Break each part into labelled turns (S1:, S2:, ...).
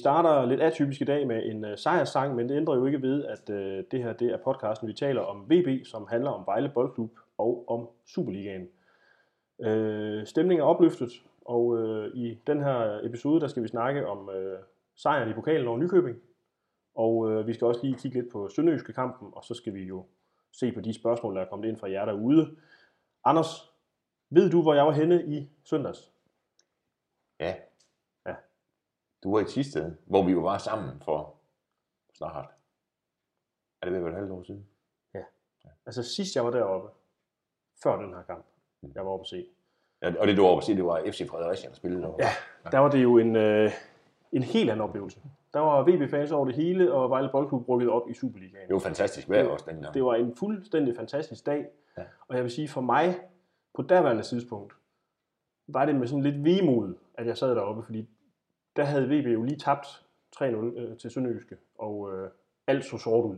S1: Starter lidt atypisk i dag med en øh, sejrssang, men det ændrer jo ikke ved, at øh, det her det er podcasten, vi taler om VB, som handler om Vejle Boldklub og om Superligaen. Øh, stemningen er opløftet, og øh, i den her episode, der skal vi snakke om øh, sejren i pokalen over Nykøbing. Og øh, vi skal også lige kigge lidt på Sønderjyske kampen, og så skal vi jo se på de spørgsmål, der er kommet ind fra jer derude. Anders, ved du, hvor jeg var henne i søndags?
S2: Ja. Du var i Tisted, hvor vi jo var sammen for snart. Er det ved at være et halvt år siden?
S1: Altså sidst jeg var deroppe, før den her kamp, jeg var oppe at se,
S2: Ja, og det du var oppe at sige, det var FC Fredericia, der spillede derovre.
S1: Ja, der var det jo en, øh, en helt anden oplevelse. Der var VB-fans over det hele, og Vejle Boldklub rykket op i Superligaen.
S2: Det var fantastisk vejr også dengang.
S1: Det var en fuldstændig fantastisk dag.
S2: Ja.
S1: Og jeg vil sige, for mig, på daværende tidspunkt, var det med sådan lidt vemod, at jeg sad deroppe, fordi der havde VB jo lige tabt 3-0 øh, til Sønderjyske, og øh, alt så sort ud.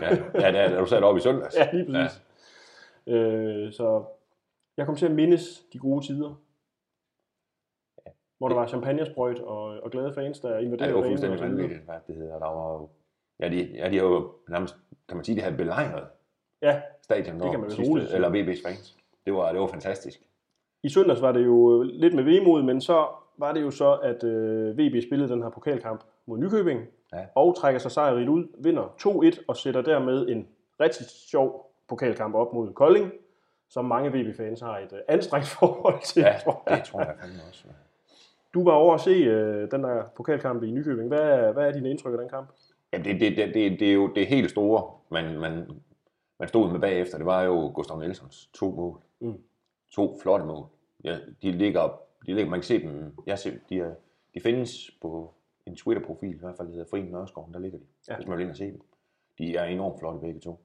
S2: Ja, ja da, da du sad oppe i søndags.
S1: Ja, lige præcis. Ja. Øh, så jeg kom til at mindes de gode tider. Hvor der var champagnesprøjt og, og glade fans, der
S2: Ja,
S1: invaderede
S2: det var fuldstændig vanvittigt, hvad det hedder. Der var jo, ja, de, ja, de har jo nærmest, kan man sige, de havde belejret
S1: Ja,
S2: stadion
S1: Det kan man
S2: sidste-
S1: roligt
S2: eller VB's fans. Det var, det var fantastisk.
S1: I søndags var det jo lidt med vemod, men så var det jo så, at øh, VB spillede den her pokalkamp mod Nykøbing,
S2: Ja.
S1: og trækker sig sejrigt ud, vinder 2-1 og sætter dermed en rigtig sjov pokalkamp op mod Kolding, som mange VB-fans har et øh, anstrengt forhold til.
S2: Ja,
S1: tror jeg.
S2: det tror jeg fandme også.
S1: Du var over at se øh, den der pokalkamp i Nykøbing. Hvad er, hvad er dine indtryk af den kamp?
S2: Jamen, det, det, det, det, det er jo det helt store, man, man, man stod med bagefter. Det var jo Gustav Nielsens to mål.
S1: Mm.
S2: To flotte mål. Ja, de ligger, de ligger, man kan se dem, jeg ser, de, er, de findes på en Twitter-profil, i hvert fald, der hedder Fri Nørreskoven, der ligger de,
S1: Ja.
S2: hvis man vil ind og se dem. De er enormt flotte begge to.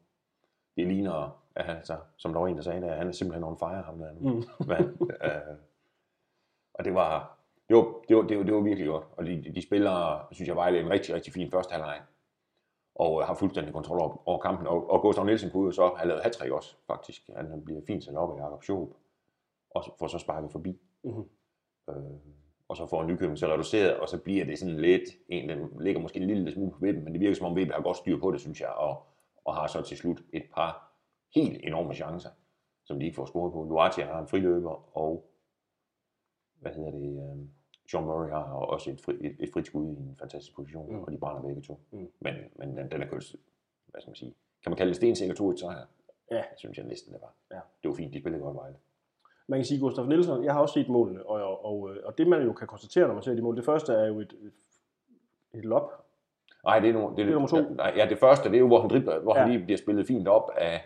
S2: Det ligner, altså, som der var en, der sagde, at han er simpelthen on fire, ham der.
S1: Mm.
S2: Men, øh, og det var, det var, det var, det var, det var virkelig godt. Og de, de spiller, synes jeg, Vejle en rigtig, rigtig fin første halvleg. Og øh, har fuldstændig kontrol over, over kampen. Og, og Gustav Nielsen kunne jo så have lavet hat også, faktisk. Han bliver fint sat op af Jakob Schoop. Og får så sparket forbi.
S1: Mhm.
S2: Øh, og så får Nykøbing så reduceret, og så bliver det sådan lidt, en, den ligger måske en lille smule på vippen, men det virker som om VB har godt styr på det, synes jeg, og, og har så til slut et par helt enorme chancer, som de ikke får scoret på. Luati har en friløber, og hvad hedder det, øh, John Murray har også et, fri, et, et frit skud i en fantastisk position,
S1: Mm.
S2: og de brænder begge to.
S1: Mm.
S2: Men, men den, den er kørt, hvad skal man sige, kan man kalde det stensikker 2 1 sejr?
S1: Ja.
S2: Det synes jeg næsten, det var.
S1: Ja.
S2: Det var fint, de spillede godt Vejle.
S1: Man kan sige, at Gustav Nielsen, jeg har også set målene, og, og, og, og det man jo kan konstatere, når man ser de mål, det første er jo et, et, lop.
S2: Nej, det er, nu, det,
S1: Det er nummer to.
S2: Nej, ja, det første, det er jo, hvor han dribler, hvor ja. Han lige bliver spillet fint op af,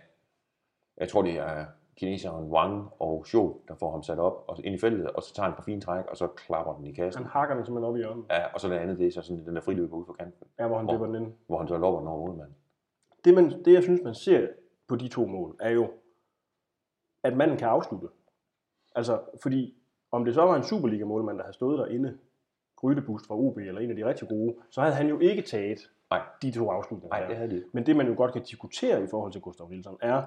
S2: jeg tror, det er kineseren Wang og Zhou, der får ham sat op og ind i feltet, og så tager han på fint træk, og så klapper den i kassen.
S1: Han hakker den simpelthen op i hjørnet,
S2: Ja, og så det andet, det er så sådan den der friløber ude for kanten,
S1: ja, hvor han
S2: Hvor-
S1: den ind.
S2: hvor han så lopper den over målmanden.
S1: Det, man, det, jeg synes, man ser på de to mål, er jo, at manden kan afslutte. Altså, fordi om det så var en Superliga-målmand, der havde stået derinde, Grydebust fra OB, eller en af de rigtig gode, så havde han jo ikke taget
S2: Nej.
S1: de to afslutninger.
S2: Nej, det havde de ikke.
S1: Men det, man jo godt kan diskutere i forhold til Gustav Wilson, er,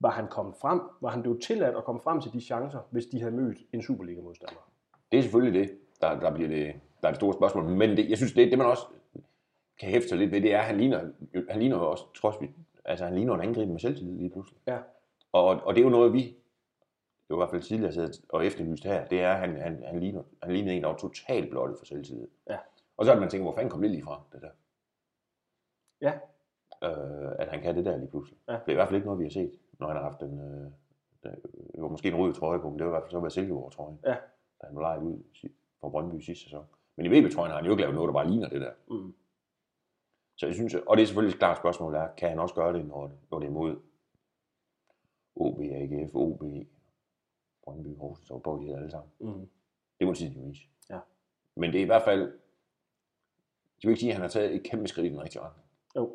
S1: var han kommet frem, var han blevet tilladt at komme frem til de chancer, hvis de havde mødt en Superliga-modstander?
S2: Det er selvfølgelig det, der, der bliver det, der er det store spørgsmål. Men det, jeg synes, det, det man også kan hæfte sig lidt ved, det er, at han ligner, han ligner jo også, trods vi, altså han ligner en angriber med selvtillid lige pludselig.
S1: Ja.
S2: Og, og det er jo noget, vi, det var i hvert fald tidligere siddet og efterlyst her, det er, at han, han, han, ligner, han ligner en, der var totalt blottet for selvtillid.
S1: Ja.
S2: Og så det, man tænker, hvor fanden kom det lige fra, det der?
S1: Ja.
S2: Øh, at han kan det der lige pludselig.
S1: Ja.
S2: Det er i hvert fald ikke noget, vi har set, når han har haft den, øh, den det var måske en rød trøje på, men det var i hvert fald så været Silkeborg trøjen.
S1: Ja.
S2: Da han var lejet ud fra Brøndby sidste sæson. Men i VB-trøjen har han jo ikke lavet noget, der bare ligner det der.
S1: Mm.
S2: Så jeg synes, og det er selvfølgelig et klart spørgsmål, er, kan han også gøre det, når, når det er mod OB, AGF, OB, Brøndby, Horsens og Borg, de alle sammen.
S1: Mm.
S2: Det må tiden jo vise.
S1: Ja.
S2: Men det er i hvert fald, jeg vil ikke sige, at han har taget et kæmpe skridt i den rigtige retning.
S1: Jo.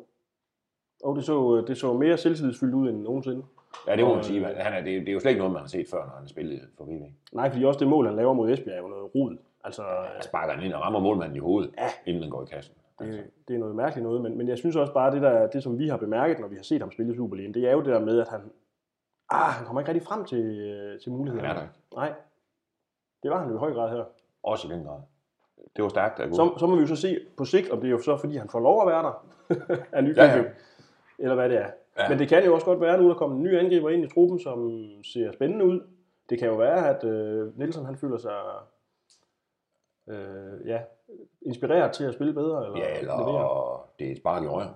S1: Og det så, det så mere selvtillidsfyldt ud end nogensinde.
S2: Ja, det må man sige.
S1: øh,
S2: Han er, det, er- det er jo slet ikke noget, man har set før, når han har spillet for VB.
S1: Nej, fordi også det mål, han laver mod Esbjerg, er jo noget rod. Altså,
S2: Han sparker den ind og rammer målmanden i hovedet,
S1: Ja.
S2: inden den går i kassen. Altså,
S1: det, det er noget mærkeligt noget, men, men jeg synes også bare, det, der, det som vi har bemærket, når vi har set ham spille i Superligaen, det er jo det der med, at han, ah, han kommer ikke rigtig frem til, øh, til muligheden.
S2: han er der ikke.
S1: Nej, det var han jo i høj grad her.
S2: Også i den grad. det var stærkt af
S1: Så, så må vi jo så se på sigt, om det er jo så, fordi han får lov at være der af Nykøbing,
S2: Ja, ja.
S1: eller hvad det er.
S2: Ja.
S1: Men det kan jo også godt være, nu der kommer en ny angriber ind i truppen, som ser spændende ud. Det kan jo være, at øh, Nielsen han føler sig øh, ja, inspireret til at spille bedre. Eller
S2: Ja,
S1: levere.
S2: eller det er et spark i røven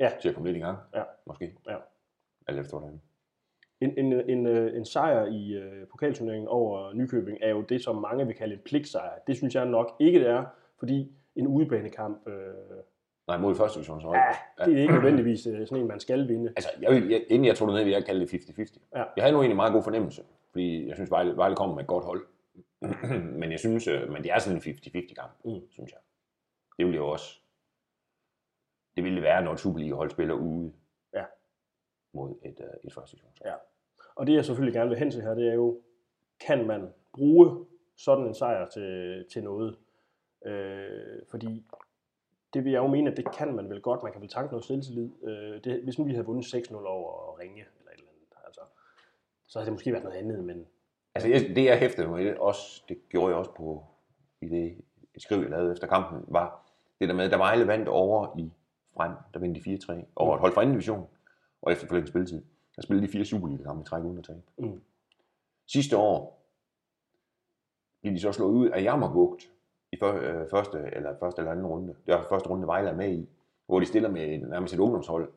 S1: Ja.
S2: til at komme lidt i gang.
S1: Ja.
S2: Måske.
S1: Ja.
S2: Alt efter hvordan.
S1: En, en, en, øh, en sejr i øh, pokalturneringen over Nykøbing er jo det, som mange vil kalde en pligtsejr. Det synes jeg nok ikke, det er, fordi en udebanekamp, øh,
S2: Nej, mod første divisionshold.
S1: ja, det er ikke nødvendigvis øh, sådan en, man skal vinde.
S2: Altså, jeg, jeg, inden jeg tog det ned, ville jeg kalde det 50-50.
S1: Ja.
S2: Jeg havde nu egentlig en meget god fornemmelse, fordi jeg synes, Vejle, Vejle kommer med et godt hold. men jeg synes, øh, men det er sådan en 50-50 kamp,
S1: Mm.
S2: synes jeg. Det ville jo også, det ville det være, når Superliga-hold spiller ude
S1: Ja.
S2: mod et, øh, et første divisionshold.
S1: Ja. Og det jeg selvfølgelig gerne vil hen til her, det er jo, kan man bruge sådan en sejr til, til noget? Øh, fordi det vil jeg jo mene, at det kan man vel godt. Man kan vel tanke noget selvtillid. Øh, det, hvis nu vi havde vundet 6-0 over Ringe, eller et eller andet, altså, så havde det måske været noget andet, men
S2: Altså, det jeg hæftede mig det, også, det gjorde jeg også på, i det skriv, jeg lavede efter kampen, var det der med, der var vandt over i frem, der vandt de 4-3 over et hold fra anden division, og efter forlænget spilletid. Der spillede de fire Superliga-kampe i træk uden at tabe.
S1: Mm.
S2: Sidste år blev de så slået ud af Jammerbugt i før, øh, første, eller første eller anden runde. Det var første runde, Vejle er med i, hvor de stiller med nærmest et ungdomshold.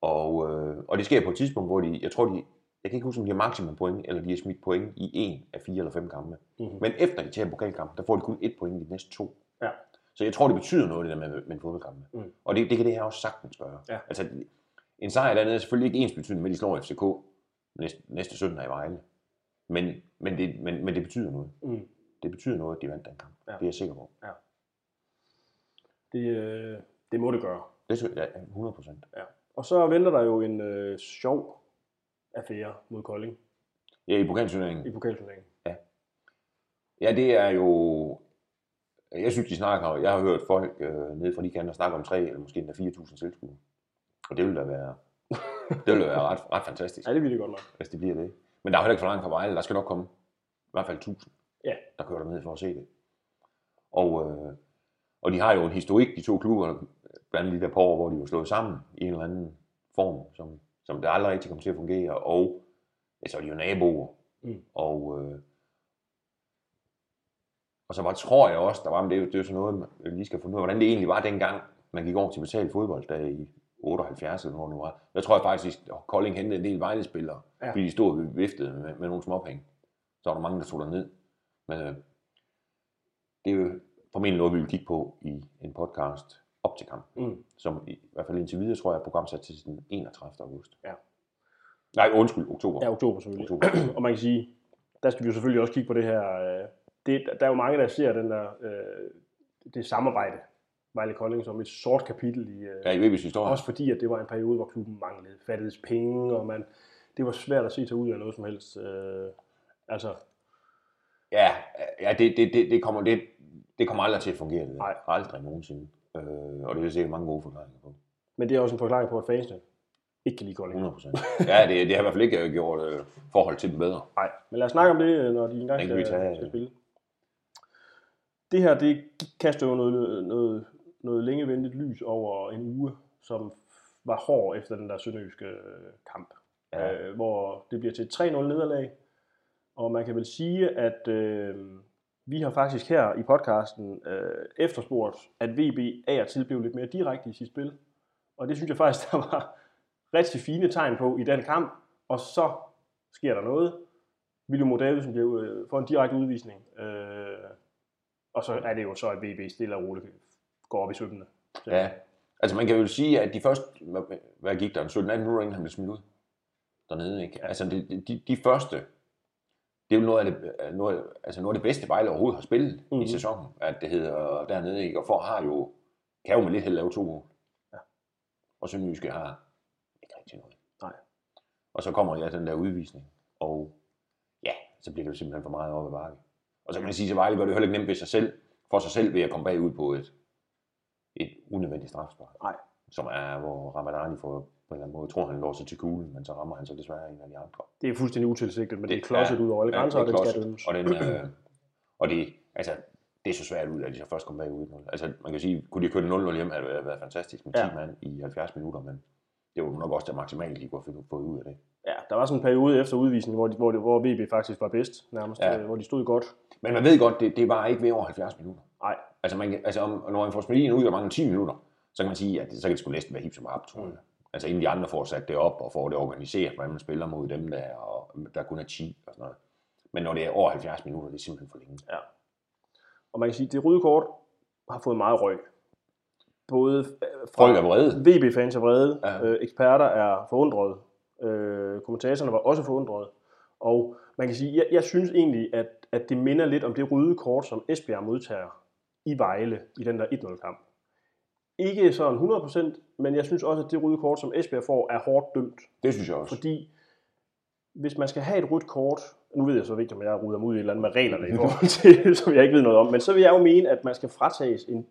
S2: Og, øh, og det sker på et tidspunkt, hvor de, jeg tror, de, jeg kan ikke huske, om de har maksimum point, eller de har smidt point i en af fire eller fem kampe.
S1: Mhm.
S2: Men efter de tager pokalkampen, der får de kun et point i de næste to.
S1: Ja.
S2: Så jeg tror, det betyder noget, det der med, med en fodboldkamp.
S1: Mm.
S2: Og det, det kan det her også sagtens gøre.
S1: Ja.
S2: Altså, en sejr dernede er selvfølgelig ikke ens betydende med, at de slår FCK næste, næste søndag i Vejle. Men, men, det, men, men det betyder noget.
S1: Mm.
S2: Det betyder noget, at de vandt den kamp.
S1: Ja.
S2: Det er jeg sikker på.
S1: det, øh, det må det gøre.
S2: Det ja, 100 procent.
S1: Og så venter der jo en øh, sjov affære mod Kolding
S2: Ja, i pokalturneringen.
S1: i pokalturneringen.
S2: Ja, det er jo... Jeg synes, de snakker... Jeg har hørt folk øh, nede fra de kanter snakke om 3 eller måske endda 4.000 tilskuere. Og det vil da være... det vil da være ret, ret fantastisk,
S1: Ja, det vil det godt nok.
S2: hvis det bliver det. Men der er heller ikke for langt fra Vejle. Der skal nok komme i hvert fald 1.000,
S1: Ja.
S2: der kører der ned for at se det. Og, øh, og de har jo en historik, de to klubber, blandt andet de der par år, hvor de var slået sammen i en eller anden form, som, som det aldrig rigtig kom til at fungere. Og ja, så er de jo naboer.
S1: Mm.
S2: Og, øh, og så var, tror jeg også, der var, men det er, jo, det er jo sådan noget, man lige skal finde ud af, hvordan det egentlig var dengang, man gik over til betalt fodbold, da i 78 eller hvor det nu var. Der tror jeg faktisk, at Kolding hentede en del Vejle-spillere,
S1: ja.
S2: fordi de stod og viftede med, med nogle småpenge. Så var der mange, der tog ned. Men øh, det er jo formentlig noget, vi vil kigge på i en podcast op til kampen,
S1: Mm.
S2: som i, i hvert fald indtil videre, tror jeg, er programsat til den 31. august.
S1: Ja.
S2: Nej, undskyld, oktober.
S1: Ja, oktober selvfølgelig.
S2: oktober.
S1: Og man kan sige, der skal vi jo selvfølgelig også kigge på det her. øh, Det, der er jo mange, der ser den der, øh, det samarbejde, Vejle Kolding, som et sort kapitel i, øh,
S2: Ja, i VB's historie.
S1: Også fordi, at det var en periode, hvor klubben manglede fattedes penge, og man, det var svært at se sig ud af noget som helst. Øh, altså,
S2: Ja, ja det, det, det, det, kommer, det, det kommer aldrig til at fungere. Det.
S1: Nej.
S2: Aldrig nogensinde. Øh, og det er sikkert mange gode forklaringer på.
S1: men det er også en forklaring på, at fansene ikke kan lide Kolding.
S2: 100 procent. Ja, det, det har i hvert fald ikke gjort øh, forhold til dem bedre.
S1: Nej, men lad os snakke om det, øh, når de engang
S2: kan
S1: skal,
S2: tage,
S1: skal
S2: øh.
S1: spille. Det her, det kaster jo noget, noget, noget længe ventet lys over en uge, som var hård efter den der sønderjyske øh, kamp.
S2: Ja.
S1: øh, hvor det bliver til et 3-0 nederlag. Og man kan vel sige, at øh, vi har faktisk her i podcasten øh, efterspurgt, at VB af og til blev lidt mere direkte i sit spil. Og det synes jeg faktisk, der var rigtig fine tegn på i den kamp. Og så sker der noget. William Davidsen bliver øh, for en direkte udvisning. Øh, og så er det jo så, at VB stille og roligt går op i sømmene.
S2: Ja. Altså man kan jo sige, at de første, hvad, gik der, en 17-18 minutter, inden han blev smidt ud dernede, ikke? Altså de, de, de første, det er jo noget af det, noget, altså noget af det bedste Vejle overhovedet har spillet.
S1: Mhm.
S2: i sæsonen, at det hedder dernede, ikke? Og for har jo, kan jo med lidt held lave to mål.
S1: Ja.
S2: Og Sønderjyske har ikke rigtig noget.
S1: Nej.
S2: Og så kommer ja, den der udvisning, og ja, så bliver det jo simpelthen for meget op ad bakke. Og så kan man sige, at Vejle gør det heller ikke nemt ved sig selv, for sig selv ved at komme bagud på et, et unødvendigt strafspark.
S1: Nej.
S2: Som er, hvor Ramadani får på en eller anden måde, tror han låser til kuglen, men så rammer han så desværre en af de andre.
S1: Det er fuldstændig utilsigtet, men det er
S2: Det-
S1: klodset
S2: ja,
S1: ud over alle grænser, og
S2: er
S1: den skal
S2: klodset.
S1: dømmes.
S2: Og, den, øh, og det, altså, det er så svært ud, at de så først kom bagud 1-0. Altså, man kan sige, kunne de køre 0-0 hjem, havde det været fantastisk med 10
S1: Ja.
S2: mand i 70 minutter, men det var nok også det maksimale, de kunne have fået ud af det.
S1: Ja, der var sådan en periode efter udvisningen, hvor, de, hvor, det, hvor VB faktisk var bedst nærmest,
S2: Ja.
S1: ja. hvor de stod godt.
S2: Men man ved godt, det, det var ikke ved over 70 minutter.
S1: Nej,
S2: Altså, man, altså om, når man får en ud og mangler 10 minutter, så kan man sige, at det, så kan det sgu næsten være hip som op, tror jeg. Altså inden de andre får sat det op og får det organiseret, hvordan man spiller mod dem der, og der kun er 10 og sådan noget. Men når det er over 70 minutter, det er simpelthen for længe.
S1: ja. Og man kan sige, at det røde kort har fået meget røg. Både øh, fra
S2: Folk er vrede.
S1: VB-fans er vrede,
S2: Ja.
S1: ja. øh, eksperter er forundrede, øh, kommentatorerne var også forundrede. Og man kan sige, jeg, jeg synes egentlig, at, at det minder lidt om det røde kort, som Esbjerg modtager i Vejle i den der 1-0-kamp. Ikke sådan 100%, men jeg synes også, at det røde kort, som Esbjerg får, er hårdt dømt.
S2: Det synes jeg også.
S1: Fordi hvis man skal have et rødt kort, nu ved jeg så ikke, om jeg ruder mig ud i et eller andet med reglerne i forhold til, som jeg ikke ved noget om, men så vil jeg jo mene, at man skal fratages en,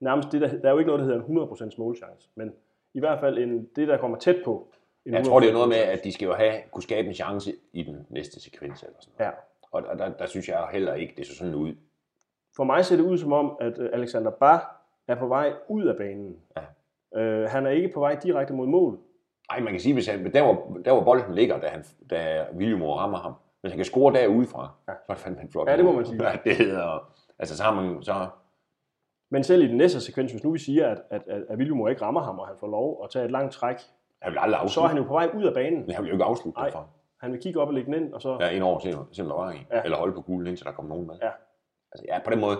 S1: nærmest det, der, der er jo ikke noget, der hedder en 100% målchance, men i hvert fald en, det, der kommer tæt på. En
S2: Jeg tror, det er
S1: 100%
S2: noget med, at de skal jo have, kunne skabe en chance i den næste sekvens eller sådan noget.
S1: Ja.
S2: Og der, der, der, synes jeg heller ikke, det så sådan ud.
S1: For mig ser det ud som om, at øh, Alexander Bar er på vej ud af banen.
S2: Ja.
S1: Øh, han er ikke på vej direkte mod mål.
S2: Ej, man kan sige, hvis han, der, hvor, der hvor bolden ligger, da, han, da William rammer ham, hvis han kan score derudefra,
S1: Ja.
S2: så er det fandme en flot.
S1: Ja, det må man sige.
S2: Ja, det hedder, altså så har man, så,
S1: Men selv i den næste sekvens, hvis nu vi siger, at, at, at, at William ikke rammer ham, og han får lov at tage et langt træk,
S2: han vil aldrig
S1: så er
S2: afslutte.
S1: han jo på vej ud af banen.
S2: Men han vil jo ikke afslutte
S1: Nej.
S2: derfra.
S1: Han vil kigge op og lægge den ind, og så...
S2: Ja, ind over, selvom selvom der var en.
S1: Ja.
S2: Eller holde på kuglen, indtil der kom nogen med.
S1: Ja.
S2: Altså, ja, på den måde.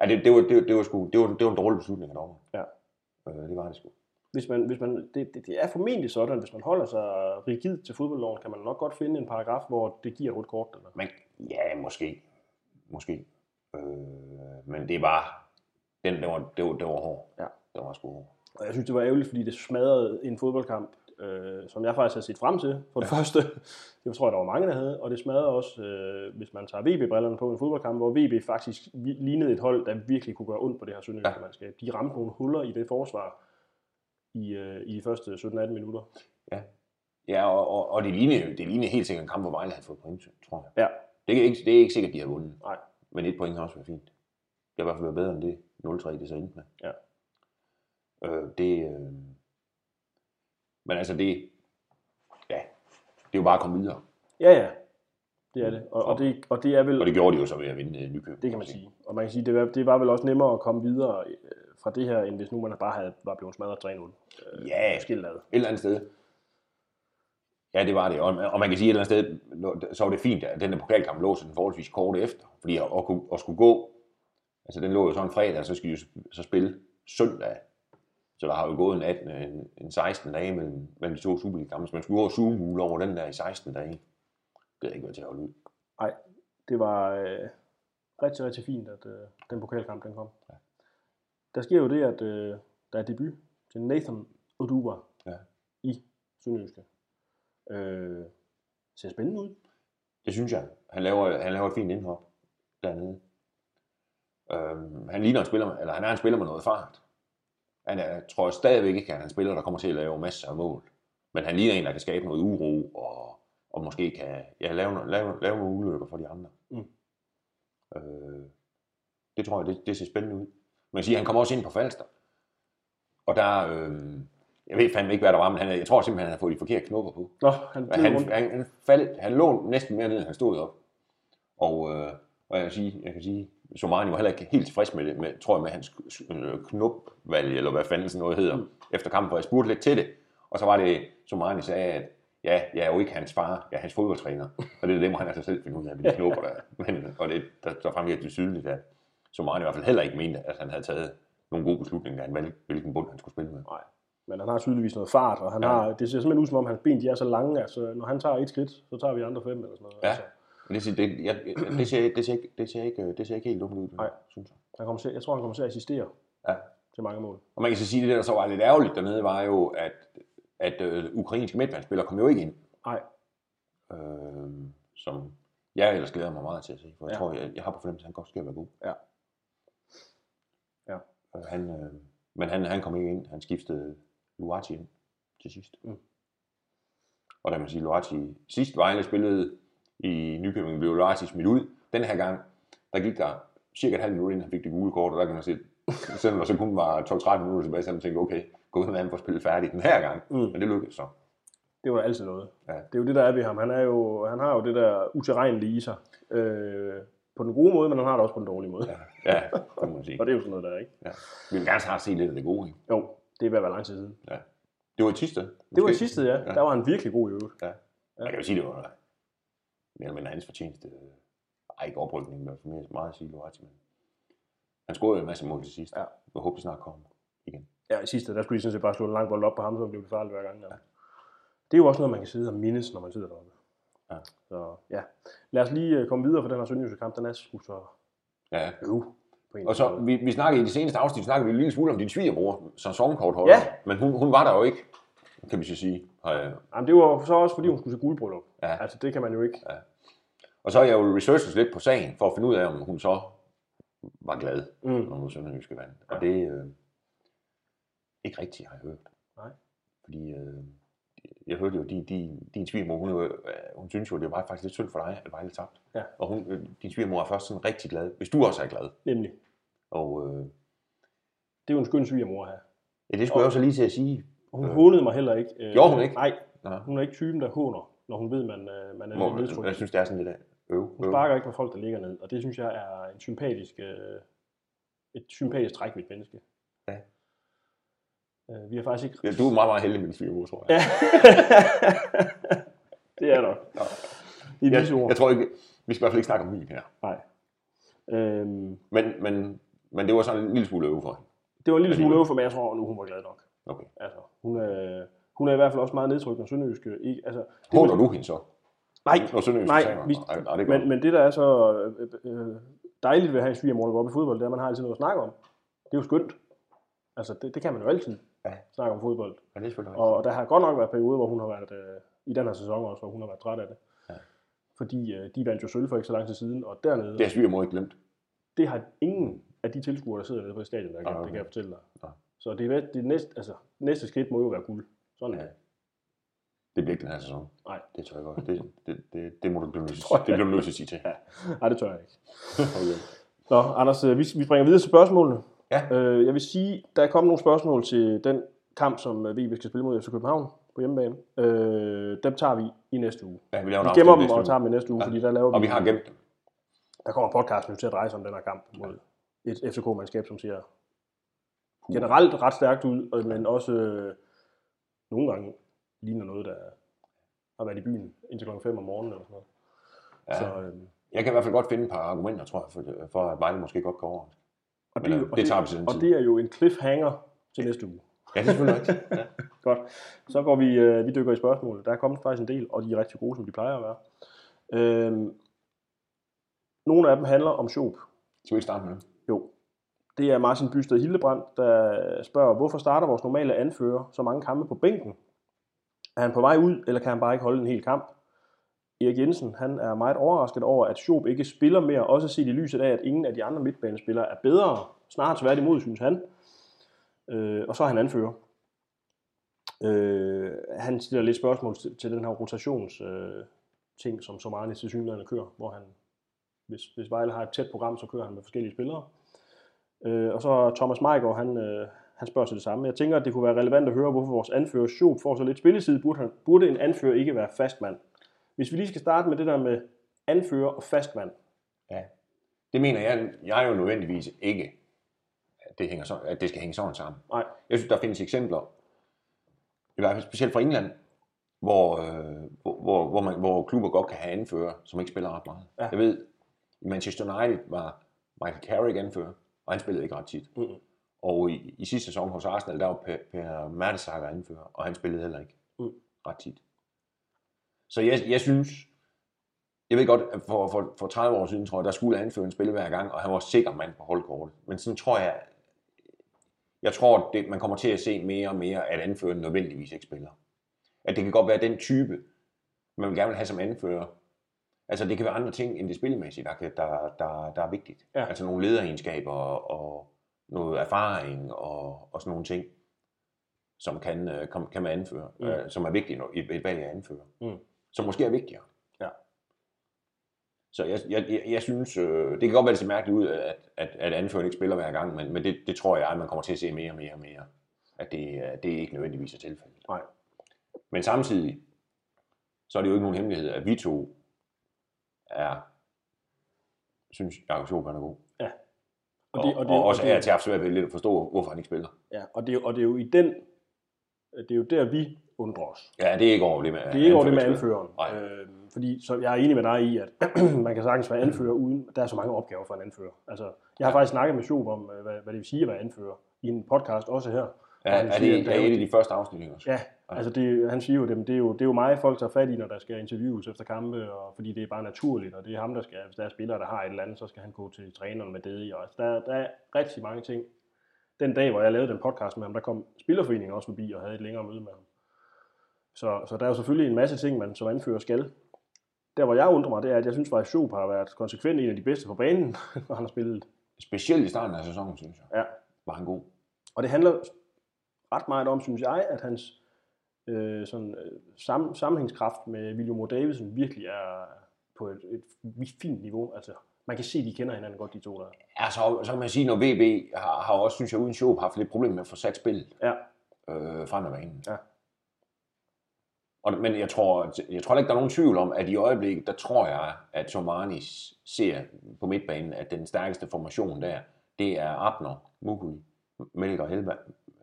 S2: Ja, det, det, var, det, det, var sgu, det, var, det var en dårlig beslutning af dommer.
S1: Ja.
S2: Øh, det var det sgu.
S1: Hvis man, hvis man, det, det, det er formentlig sådan, hvis man holder sig rigid til fodboldloven, kan man nok godt finde en paragraf, hvor det giver rødt kort. Eller?
S2: Men ja, måske. Måske. Øh, men det var, den, det var, det var, det var hård.
S1: Ja.
S2: Det var sgu hård.
S1: Og jeg synes, det var ærgerligt, fordi det smadrede en fodboldkamp, øh, som jeg faktisk har set frem til, for det ja. første. Det tror jeg, der var mange, der havde. Og det smadrede også, øh, hvis man tager VB-brillerne på en fodboldkamp, hvor VB faktisk lignede et hold, der virkelig kunne gøre ondt på det her sønderjyske
S2: Ja.
S1: ja. mandskab. De ramte nogle huller i det forsvar i, øh, i de første 17-18 minutter.
S2: Ja, og, og, og det, lignede, det lignede helt sikkert en kamp, hvor Vejle havde fået point, tror jeg.
S1: Ja,
S2: Det er ikke, det er ikke sikkert, de har vundet.
S1: Nej.
S2: Men et point har også været fint. Det har i hvert fald været bedre end det 0-3, det så endte med.
S1: Ja.
S2: Øh, det, øh... Men altså det, ja, det er jo bare at komme videre.
S1: ja, ja. Det er det. Og, og, det, og det er vel...
S2: Og det gjorde de jo så ved at vinde øh, Nykøbing.
S1: Det kan man sige. Og man kan sige, det var, det var vel også nemmere at komme videre øh, fra det her, end hvis nu man bare havde, var blevet smadret 3-0. Øh,
S2: Ja. Et eller andet sted. Ja, det var det. Og, og man kan sige, et eller andet sted, så var det fint, at den der pokalkamp lå sådan forholdsvis kort efter. Fordi at, at, at skulle gå, altså den lå jo så en fredag, og så skal de jo så spille søndag. Så der har jo gået en, 18, en, en 16 dage mellem, mellem de to Superliga-kampe. Så man skulle og zoom over den der i 16 dage. Det havde ikke været til at holde ud.
S1: Nej, det var øh, rigtig, rigtig fint, at øh, den pokalkamp den kom.
S2: Ja.
S1: Der sker jo det, at øh, der er debut til Nathan Oduwa
S2: Ja.
S1: i Sønderjyske. Øh, ser spændende ud.
S2: Det synes jeg. Han laver, han laver et fint indhop dernede. Øhm, han ligner en spiller, eller han er en spiller med noget fart. Han er, tror jeg stadigvæk ikke, at han er en spiller, der kommer til at lave masser af mål. Men han ligner en, der kan skabe noget uro, og, og måske kan ja, lave, lave, lave nogle ulykker for de andre.
S1: Mm.
S2: Øh, det tror jeg, det, det ser spændende ud. Man kan sige, at han kommer også ind på Falster. Og der, øh, jeg ved fandme ikke, hvad der var, men han, jeg tror simpelthen, han har fået de forkerte knopper på.
S1: Nå, han
S2: Men han, han, han, faldt, han lå næsten mere ned, end han stod op. Og, øh, og jeg, kan sige, jeg kan sige, Somani var heller ikke helt tilfreds med det, med, tror jeg, med hans øh, knopvalg, eller hvad fanden sådan noget hedder, mm. efter kampen, for jeg spurgte lidt til det. Og så var det, Somani sagde, at ja, jeg er jo ikke hans far, jeg er hans fodboldtræner. Og det, det må han altså selv finde ud af, med de knopper der. Men, og det, der, der fremgik det tydeligt, at Somani i hvert fald heller ikke mente, at han havde taget nogle gode beslutninger, af, hvil- hvilken bund han skulle spille med.
S1: Nej, men han har tydeligvis noget fart, og han
S2: Ja.
S1: har, det ser simpelthen ud som om, hans ben de er så lange, altså når han tager et skridt, så tager vi andre fem eller sådan noget.
S2: Ja.
S1: Altså,
S2: Det, ser- det, jeg, det, ser, det, ser ikke, det, ser ikke, det ser ikke helt dumt ud,
S1: Nej.
S2: synes jeg.
S1: han kommer til, jeg tror, han kommer til at assistere
S2: Ja.
S1: til mange mål.
S2: Og man kan så sige, at det der så var lidt ærgerligt dernede, var jo, at, at øh, ukrainske midtbandsspillere kom jo ikke ind.
S1: Nej,
S2: Øh, som jeg ellers glæder mig meget til at se. For jeg
S1: Ja.
S2: tror, jeg, jeg har på fornemmelse, at han godt skal være god.
S1: Ja. Ja.
S2: Øh, han, øh, men han, han kom ikke ind. Han skiftede Luati ind til sidst.
S1: Mm.
S2: Og der man sige, Luati sidst Vejle spillede i Nykøbing, blev Luati smidt ud. Den her gang, der gik der cirka et halvt minut inden han fik det gule kort, og der kan man se, selvom der så kun var 12-13 minutter tilbage, så han tænkte, okay, gå ud med han får spillet færdig den her gang.
S1: Mm.
S2: Men det lykkedes så.
S1: Det var altid noget.
S2: Ja.
S1: Det er jo det, der er ved ham. Han, er jo, han har jo det der uterrenlige i sig. Øh, på den gode måde, men han har det også på den dårlige måde. Ja.
S2: Ja, det må man sige.
S1: Og det er jo sådan noget der, ikke?
S2: Ja. Vi vil gerne snart se lidt af det gode, ikke?
S1: Jo, det er ved at være lang tid siden.
S2: Ja. Det var i Tisted.
S1: Det var i sidste, ja. Der var han virkelig god i øvrigt.
S2: Ja. Jeg kan jo sige, det var mere eller mindre hans fortjeneste. Ej, ikke oprykning, men for mere meget at sige, Lorenz, men han scorede jo en masse mål til sidst.
S1: Ja.
S2: Jeg håber, det snart kommer igen.
S1: Ja, i sidste, der skulle de sådan set bare slå en lang bold op på ham, så blev det farligt hver gang. Ja. Det er jo også noget, man kan sidde og mindes, når man sidder deroppe.
S2: Ja.
S1: Så ja, lad os lige øh, komme videre for den her Sønderjyske kamp. Den er sgu så
S2: Ja.
S1: øv.
S2: Og så, vi, vi snakkede i det seneste afsnit, snakkede vi en lille smule om din svigermor, sæsonkortholder.
S1: Ja.
S2: Men hun, hun var der jo ikke, kan vi så sige. Og, øh,
S1: Jamen, det var så også, fordi hun skulle til guldbryllup.
S2: Ja.
S1: Altså, det kan man jo ikke.
S2: og så har jeg jo researchet lidt på sagen, for at finde ud af, om hun så var glad,
S1: Mm.
S2: når hun sønderjyske vand. Og
S1: Ja.
S2: det øh, ikke rigtigt, har jeg hørt.
S1: Nej.
S2: Fordi øh, jeg hørte jo, din, din, din svigermor, hun, øh, hun synes jo, det var faktisk lidt synd for dig, at Vejle tabt.
S1: Ja.
S2: Og hun, øh, din svigermor er først sådan rigtig glad, hvis du også er glad.
S1: Nemlig.
S2: Og øh,
S1: Det er jo en skøn svigermor her.
S2: ja, det skulle jeg også lige til at sige.
S1: Hun
S2: Øh.
S1: hånede mig heller ikke. Øh,
S2: hun ikke?
S1: Nej,
S2: Nej.
S1: hun er ikke typen, der håner, når hun ved, man, øh, man er
S2: Må,
S1: lidt nedtrykt.
S2: jeg synes, det er sådan lidt af øv.
S1: Hun
S2: øv.
S1: sparker ikke på folk, der ligger ned, og det synes jeg er en sympatisk, øh, et sympatisk træk ved et menneske.
S2: Ja.
S1: Øh, vi har faktisk ikke...
S2: Ja, du er meget, meget heldig med din svigermor, tror jeg.
S1: Ja. det er nok.
S2: Ja.
S1: I
S2: Jeg,
S1: disse ord.
S2: jeg tror ikke, vi skal i hvert fald ikke snakke om min her.
S1: Nej. Øhm,
S2: Men, men, men det var sådan en lille smule øve for hende.
S1: det var en lille smule øve for mig, jeg tror nu hun var glad nok.
S2: Okay.
S1: Altså, hun, er, hun er i hvert fald også meget nedtrykt, når Sønderjyske ikke... Altså, det
S2: Håner du hende så?
S1: Nej,
S2: Sønderjysk
S1: nej,
S2: taber?
S1: vi,
S2: nej, nej, det
S1: men, men det, der er så øh, øh, dejligt ved at have en svigermor, der går op i fodbold, det er, at man har altid noget at snakke om. Det er jo skønt. Altså, det, det kan man jo altid
S2: Ja.
S1: snakke om fodbold.
S2: Ja, det er
S1: Og der har godt nok været perioder, hvor hun har været, øh, i den her sæson også, hvor hun har været træt af det.
S2: Ja.
S1: Fordi øh, de vandt jo sølv for ikke så lang tid siden, og dernede,
S2: Det har svigermor ikke glemt.
S1: det har ingen af de tilskuere, der sidder nede på stadion, der
S2: Nej,
S1: kan, det
S2: okay.
S1: kan jeg fortælle dig.
S2: Nej.
S1: Så det, er, det næste, altså, næste skridt må jo være guld. Sådan
S2: Ja.
S1: er det.
S2: Bliver ikke den her sæson.
S1: Nej.
S2: Det tror jeg godt. Det, det, det, det må du blive nødt til, det bliver du nødt til at sige til.
S1: Ja. Nej, det tør jeg ikke.
S2: okay.
S1: Nå, Anders, øh, vi, vi springer videre til spørgsmålene.
S2: Ja.
S1: Øh, jeg vil sige, der er kommet nogle spørgsmål til den kamp, som øh, VB skal spille mod FC København på hjemmebane. Øh, dem tager vi i næste uge.
S2: Ja, vi laver
S1: Vi gemmer dem og
S2: uge.
S1: tager dem i næste uge,
S2: Ja.
S1: fordi der laver vi...
S2: Og vi har gemt dem.
S1: Der kommer podcasten til at dreje sig om den her kamp mod et FCK-mandskab, som ser generelt ret stærkt ud, men også øh, nogle gange ligner noget, der har været i byen indtil klokken 5 om morgenen eller sådan noget.
S2: Ja.
S1: Så, øh,
S2: Jeg kan i hvert fald godt finde et par argumenter, tror jeg, for, for at Vejle måske godt går over.
S1: og,
S2: Men,
S1: det, er
S2: øh,
S1: jo- og,
S2: det tager vi til
S1: og
S2: tid.
S1: det er jo en cliffhanger til næste uge.
S2: Ja, det er selvfølgelig rigtigt. Ja.
S1: Godt. Så går vi, øh, vi dykker i spørgsmålet. Der er kommet faktisk en del, og de er rigtig gode, som de plejer at være. Øhm, nogle af dem handler om Schoop.
S2: Skal vi ikke starte med det?
S1: Jo. Det er Martin Bysted Hildebrand, der spørger, hvorfor starter vores normale anfører så mange kampe på bænken? Er han på vej ud, eller kan han bare ikke holde en hel kamp? Erik Jensen, han er meget overrasket over, at Schob ikke spiller mere, også set i lyset af, at ingen af de andre midtbanespillere er bedre. Snart tværtimod, synes han. Øh, og så er han anfører. Øh, han stiller lidt spørgsmål til, til den her rotations øh, ting, som Somani til synligheden kører, hvor han, hvis, hvis Vejle har et tæt program, så kører han med forskellige spillere. Øh, og så Thomas Meiggaard, han, øh, han spørger til det samme. Jeg tænker, at det kunne være relevant at høre, hvorfor vores anfører Schoop får så lidt spilletid. Burde, han, burde en anfører ikke være fastmand? Hvis vi lige skal starte med det der med anfører og fastmand.
S2: Ja. Det mener jeg, jeg er jo nødvendigvis ikke, at det, hænger så, at det skal hænge sådan sammen.
S1: Nej,
S2: Jeg synes, der findes eksempler, i hvert fald specielt fra England, hvor, øh, hvor, hvor, hvor, man, hvor klubber godt kan have anfører, som ikke spiller ret meget.
S1: Ja.
S2: Jeg ved, i Manchester United var Michael Carrick anfører, og han spillede ikke ret tit.
S1: Mm-mm.
S2: Og i, i sidste sæson hos Arsenal, der var Per, per Mertesacker anfører, og han spillede heller ikke
S1: Mm.
S2: ret tit. Så jeg, jeg synes, jeg ved godt, at for, for, for 30 år siden, tror jeg, der skulle anføreren spille hver gang, og han var sikker mand på holdkortet. Men sådan tror jeg, jeg tror, det, man kommer til at se mere og mere, at anføreren nødvendigvis ikke spiller. At det kan godt være den type, man vil gerne vil have som anfører. Altså det kan være andre ting end det spilmæssige, der, kan, der, der, der er vigtigt.
S1: Ja.
S2: Altså nogle lederegenskaber og, og noget erfaring og, og sådan nogle ting, som kan, øh, kan, kan man anføre,
S1: Mm.
S2: øh, som er vigtige i et valg af anfører.
S1: Mm.
S2: Som måske er vigtigere.
S1: Ja.
S2: Så jeg, jeg, jeg, jeg synes, øh, det kan godt være, det ser mærkeligt ud, at, at, at anføreren ikke spiller hver gang, men, men det, det tror jeg, at man kommer til at se mere og mere og mere. At det, det er ikke nødvendigvis er tilfældet.
S1: Nej.
S2: Men samtidig, så er det jo ikke nogen hemmelighed, at vi to er, synes, Jakob Schoberg er god. Og, og, og, og også er til at svært ved lidt at forstå, hvorfor han ikke spiller.
S1: Ja, og det, er jo- og det er jo i den, det er jo der, vi undrer os.
S2: Ja, det er ikke over det med
S1: Det er ikke over det med
S2: anfører.
S1: anføreren. Øh, fordi så jeg er enig med dig i, at man kan sagtens være anfører uden, der er så mange opgaver for en anfører. Altså, jeg har
S2: Ja.
S1: faktisk snakket med Schob om, øh, hvad, hvad det vil sige at være anfører i en podcast også her.
S2: Ja, er
S1: siger,
S2: det, er et af de første afsnit også?
S1: Ja, altså det, han siger jo, det, det, er jo, det er jo mig, folk tager fat i, når der skal interviews efter kampe, og fordi det er bare naturligt, og det er ham, der skal, hvis der er spillere, der har et eller andet, så skal han gå til træneren med det i. Og altså, der, der er rigtig mange ting. Den dag, hvor jeg lavede den podcast med ham, der kom Spillerforeningen også forbi og havde et længere møde med ham. Så, så der er jo selvfølgelig en masse ting, man som anfører skal. Der, hvor jeg undrer mig, det er, at jeg synes, at Schoop har været konsekvent en af de bedste på banen, når han har spillet.
S2: Specielt i starten af sæsonen, synes jeg,
S1: Ja.
S2: var han god.
S1: Og det handler ret meget om, synes jeg, at hans øh, sådan, øh, sam, sammenhængskraft med William Davidsen virkelig er på et, et, fint niveau. Altså, man kan se, at de kender hinanden godt, de to der.
S2: Ja, så, så kan man sige, når VB har, har også, synes jeg, uden show haft lidt problemer med at få sat spillet
S1: Ja,
S2: øh, frem af banen.
S1: Ja.
S2: Og, men jeg tror, jeg tror ikke, der er nogen tvivl om, at i øjeblikket, der tror jeg, at Somani ser på midtbanen, at den stærkeste formation der, det er Abner, Mukuli, Melker, Helva,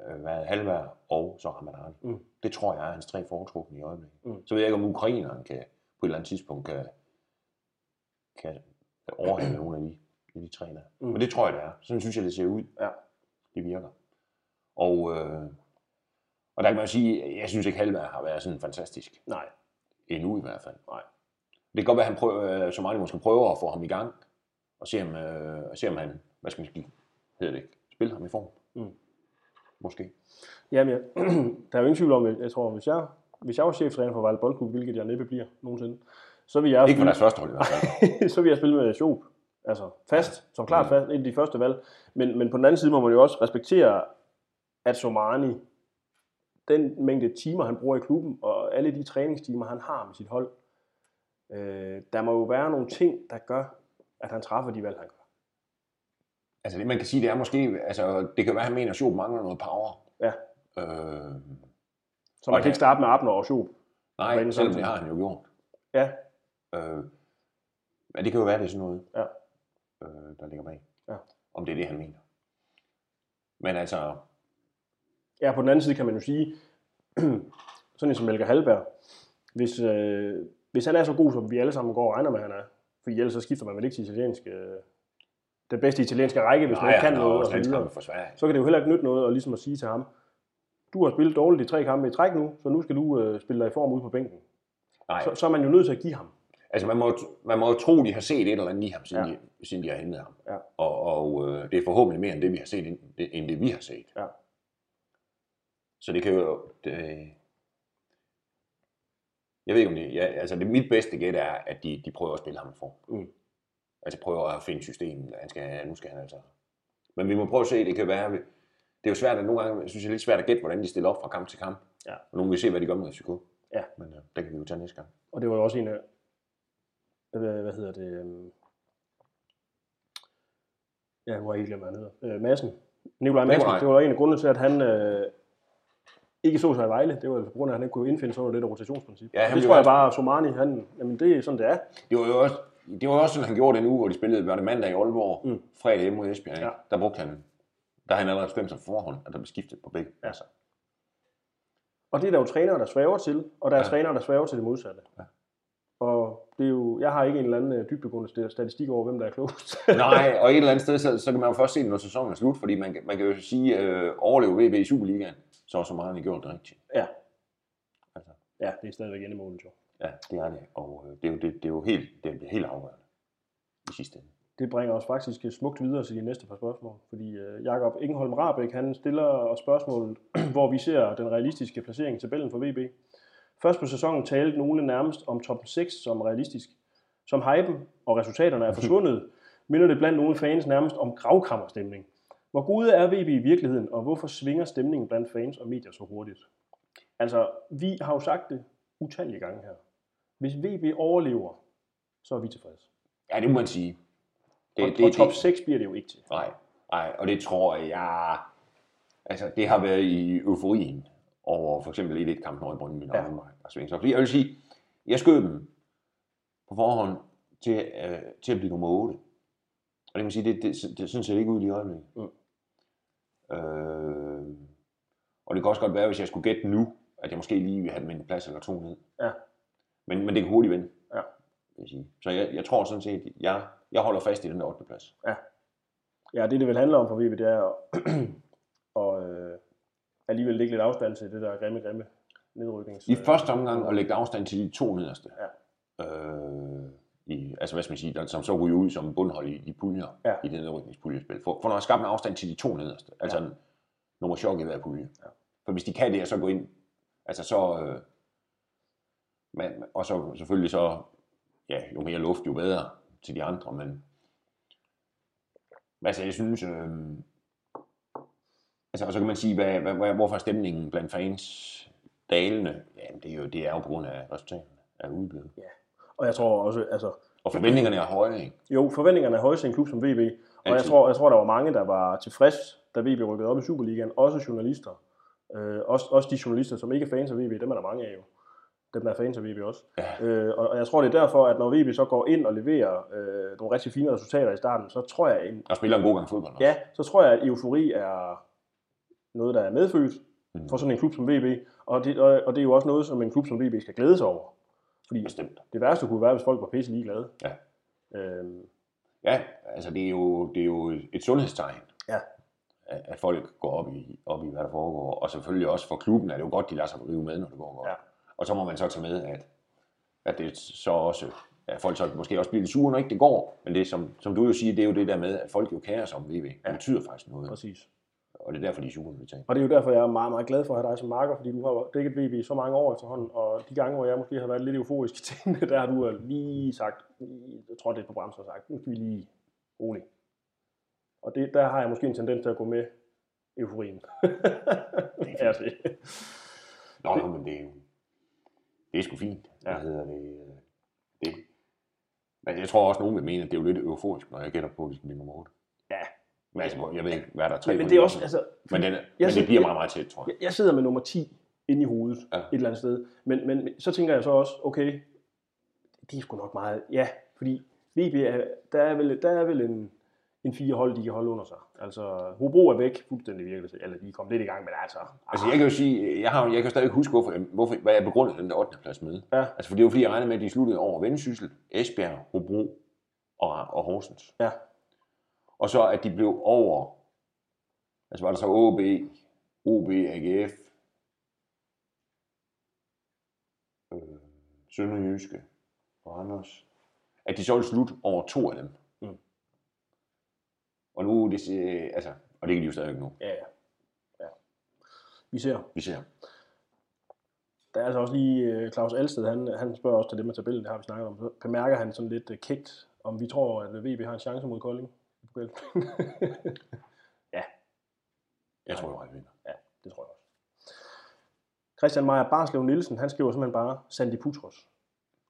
S2: øh, hvad, Halvær og så Ramadan.
S1: Mm.
S2: Det tror jeg er hans tre foretrukne i øjeblikket.
S1: Mm.
S2: Så ved jeg ikke, om ukraineren kan, på et eller andet tidspunkt kan, kan overhale nogle af de, af de tre der.
S1: Mm.
S2: Men det tror jeg, det er. Sådan synes jeg, det ser ud.
S1: Ja.
S2: Det virker. Og, øh, og der kan man sige, jeg synes ikke, Halvær har været sådan fantastisk.
S1: nej,
S2: Endnu i hvert fald.
S1: nej.
S2: Det kan godt være, at han prøver, øh, Somali måske prøver at få ham i gang, og se om, øh, se om han, hvad skal man sige, hedder det ikke, spille ham i form.
S1: Mm.
S2: Måske.
S1: Jamen, jeg, der er jo ingen tvivl om, at jeg tror, hvis jeg, hvis jeg var cheftræner for Vejle Boldklub, hvilket jeg næppe bliver nogensinde, så vil jeg
S2: Ikke for deres første hold i hvert fald.
S1: så vil jeg spille med Schoop. Altså fast, som klart
S2: Mm.
S1: fast, en af de første valg. Men, men på den anden side må man jo også respektere, at Somani, den mængde timer, han bruger i klubben, og alle de træningstimer, han har med sit hold, øh, der må jo være nogle ting, der gør, at han træffer de valg, han gør.
S2: Altså det man kan sige, det er måske, altså det kan være, at han mener, at Schob mangler noget power.
S1: Ja.
S2: Øh,
S1: Så man kan ikke starte med Abner og Schoop.
S2: nej, selvom det har han jo gjort.
S1: Ja,
S2: Øh, men det kan jo være, det er sådan noget,
S1: Ja.
S2: øh, der ligger bag.
S1: Ja.
S2: Om det er det, han mener. Men altså,
S1: Ja, på den anden side kan man jo sige, sådan en som Melker Halberg, hvis, øh, hvis han er så god, som vi alle sammen går og regner med, han er, for ellers så skifter man vel ikke til italiensk, øh, den bedste italienske række, hvis man ikke kan
S2: han har
S1: noget, og videre.
S2: for Sverige.
S1: så kan det jo heller ikke nytte noget at, ligesom at sige til ham, du har spillet dårligt i tre kampe i træk nu, så nu skal du øh, spille dig i form ude på bænken.
S2: Nej,
S1: Så, så er man jo nødt til at give ham.
S2: Altså, man må, man må jo tro, de har set et eller andet i ham, siden,
S1: Ja.
S2: ja. de, siden de har hentet ham.
S1: Ja.
S2: Og, og øh, det er forhåbentlig mere end det, vi har set, end det, end det vi har set.
S1: Ja.
S2: Så det kan jo... Det, jeg ved ikke om det... Ja, altså, det mit bedste gæt er, at de, de prøver at spille ham for.
S1: Mm.
S2: Altså, prøver at finde systemet. Han skal, nu skal han altså... Men vi må prøve at se, det kan være... Det er jo svært, at nogle gange, jeg synes, det er lidt svært at gætte, hvordan de stiller op fra kamp til kamp.
S1: Ja.
S2: Og nogle vil se, hvad de gør med risiko.
S1: Ja.
S2: Men øh, det kan vi jo tage næste gang.
S1: Og det var jo også en af, hvad, hvad hedder det, øhm, ja, nu har jeg glemt, hvad han hedder, øh, Madsen, Nikolaj Madsen,
S2: Nikolaj.
S1: det var en af grundene til, at han øh, ikke så sig i Vejle, det var på grund af, at han ikke kunne indfinde sig under det der rotationsprincip.
S2: Ja, han
S1: det tror jeg bare, at Somani, han, jamen det er sådan, det er.
S2: Det var jo også, det var også sådan, han gjorde den uge, hvor de spillede, var det mandag i Aalborg,
S1: Mm.
S2: fredag hjemme mod Esbjerg,
S1: Ja.
S2: der brugte han, der havde han allerede bestemt sig forhånd, at der blev skiftet på begge.
S1: Ja. Og det er der jo trænere, der svæver til, og der er ja. Trænere, der svæver til det modsatte.
S2: Ja.
S1: Og det er jo, jeg har ikke en eller anden øh, dybdegående sta- statistik over, hvem der er klogest.
S2: Nej, og et eller andet sted, så, så kan man jo først se det, når sæsonen er slut, fordi man, kan- man kan jo sige, øh, overleve VB i Superligaen, så har så meget gjort det rigtigt.
S1: ja.
S2: Altså,
S1: ja, det er stadigvæk endemålet jo.
S2: Ja, det er det, og øh, det, er jo, det, det er jo helt, det er helt afgørende i sidste ende.
S1: Det bringer os faktisk smukt videre til de næste par spørgsmål, fordi øh, Jakob Ingeholm Rabeck, han stiller os spørgsmål, hvor vi ser den realistiske placering i tabellen for VB. Først på sæsonen talte nogle nærmest om top 6 som realistisk. Som hypen og resultaterne er forsvundet, minder det blandt nogle fans nærmest om gravkammerstemning. Hvor gode er VB i virkeligheden, og hvorfor svinger stemningen blandt fans og medier så hurtigt? Altså, vi har jo sagt det utallige gange her. Hvis VB overlever, så er vi tilfredse.
S2: Ja, det må man sige.
S1: Det, og, det, og top 6 bliver det jo ikke til.
S2: Nej, nej, og det tror jeg, altså det har været i euforien over for eksempel et kamp i Brøndby ja. og Sving. Så fordi jeg vil sige, jeg skød dem på forhånd til, øh, til at blive nummer 8. Og det kan man sige, det, det, det, det synes jeg ikke ud i øjeblikket. Mm. Øh, og det kan også godt være, hvis jeg skulle gætte nu, at jeg måske lige vil have dem en plads eller to ned. Ja. Men, men det kan hurtigt vende. Ja. Vil jeg sige. Så jeg, jeg tror sådan set, at jeg, jeg holder fast i den der 8. plads.
S1: Ja. Ja, det det vil handle om for VB, det er at, og, øh, alligevel lægge lidt afstand til det der grimme, grimme nedryknings...
S2: I første omgang at lægge afstand til de to nederste. Ja. Øh, i, altså hvad skal man sige, der, som så ryger ud som bundhold i, i puljer, ja. i det nedrykningspuljespil. For, for når skabt en afstand til de to nederste, altså ja. nummer chok i hver pulje. Ja. For hvis de kan det, og så gå ind, altså så, øh, men, og så selvfølgelig så, ja, jo mere luft, jo bedre til de andre, men altså jeg synes, øh, altså og så kan man sige, hvad, hvad, hvad, hvorfor er stemningen blandt fans dalende? Jamen det er jo, det er jo på grund af resultaterne er udblevet. Ja,
S1: og jeg tror også, altså...
S2: Og forventningerne er høje, ikke?
S1: Jo, forventningerne er høje til en klub som VB. Og jeg tror, jeg tror, der var mange, der var tilfreds, da VB rykkede op i Superligaen. Også journalister. Øh, også, også de journalister, som ikke er fans af VB, dem er der mange af jo. Dem der er fans af VB også. Ja. Øh, og, og jeg tror, det er derfor, at når VB så går ind og leverer øh, nogle rigtig fine resultater i starten, så tror jeg... En,
S2: og spiller en god gang fodbold også.
S1: Ja, så tror jeg, at eufori er noget, der er medfødt mm. for sådan en klub som VB. Og det, og, og det er jo også noget, som en klub som VB skal glæde sig over. Fordi Bestemt. det værste kunne være, hvis folk var pisse ligeglade.
S2: Ja. Øhm. Ja, altså det er jo, det er jo et sundhedstegn. Ja. At, folk går op i, op i, hvad der foregår. Og selvfølgelig også for klubben er det jo godt, de lader sig rive med, når det går godt. Ja. Og så må man så tage med, at, at det så også at folk så måske også bliver lidt sure, når ikke det går. Men det, som, som du jo siger, det er jo det der med, at folk jo kærer sig om VV. Det ja. betyder faktisk noget.
S1: Præcis.
S2: Og det er derfor, de er sure, vi
S1: Og det er jo derfor, jeg er meget, meget glad for at have dig som marker, fordi du har dækket VB i så mange år efterhånden, og de gange, hvor jeg måske har været lidt euforisk til tingene, der har du lige sagt, jeg tror det er på bremsen og sagt, nu skal vi lige roligt. Og det, der har jeg måske en tendens til at gå med euforien. det er
S2: det. Nå, men det er jo, det er sgu fint. Ja. Hvad hedder det? det? Men jeg tror også, nogen vil mene, at det er jo lidt euforisk, når jeg gætter på, at vi skal blive nummer 8.
S1: Ja,
S2: men altså, jeg ved ikke, hvad der er tre
S1: men, men det er også, altså,
S2: men, den, men det bliver meget, meget tæt, tror jeg.
S1: Jeg, jeg sidder med nummer 10 inde i hovedet, ja. et eller andet sted. Men, men så tænker jeg så også, okay, det er sgu nok meget, ja, fordi VB er, der er vel, der er vel en, en fire hold, de kan holde under sig. Altså, Hobro er væk fuldstændig virkelig, eller de er kommet lidt i gang, men altså...
S2: Altså, jeg kan jo sige, jeg, har, jeg kan stadig huske, hvorfor, hvorfor, hvad jeg begrundede den der 8. plads med. Ja. Altså, for det var fordi, jeg regnede med, at de sluttede over Vendsyssel, Esbjerg, Hobro og, og Horsens. Ja. Og så at de blev over, altså var der så OB, OB, AGF, øh, Sønderjyske og Anders, at de så ville slutte over to af dem. Og nu, det, altså, og det kan de jo stadig nu.
S1: Ja, ja. ja. Vi ser.
S2: Vi ser.
S1: Der er altså også lige øh, Claus Alsted, han, han spørger også til det med tabellen, det har vi snakket om. Så bemærker han sådan lidt uh, kægt, om vi tror, at VB har en chance mod Kolding.
S2: Ja. Jeg tror, jeg vinder.
S1: Ja, det tror jeg også. Christian Meier Barslev Nielsen, han skriver simpelthen bare Sandy Putros.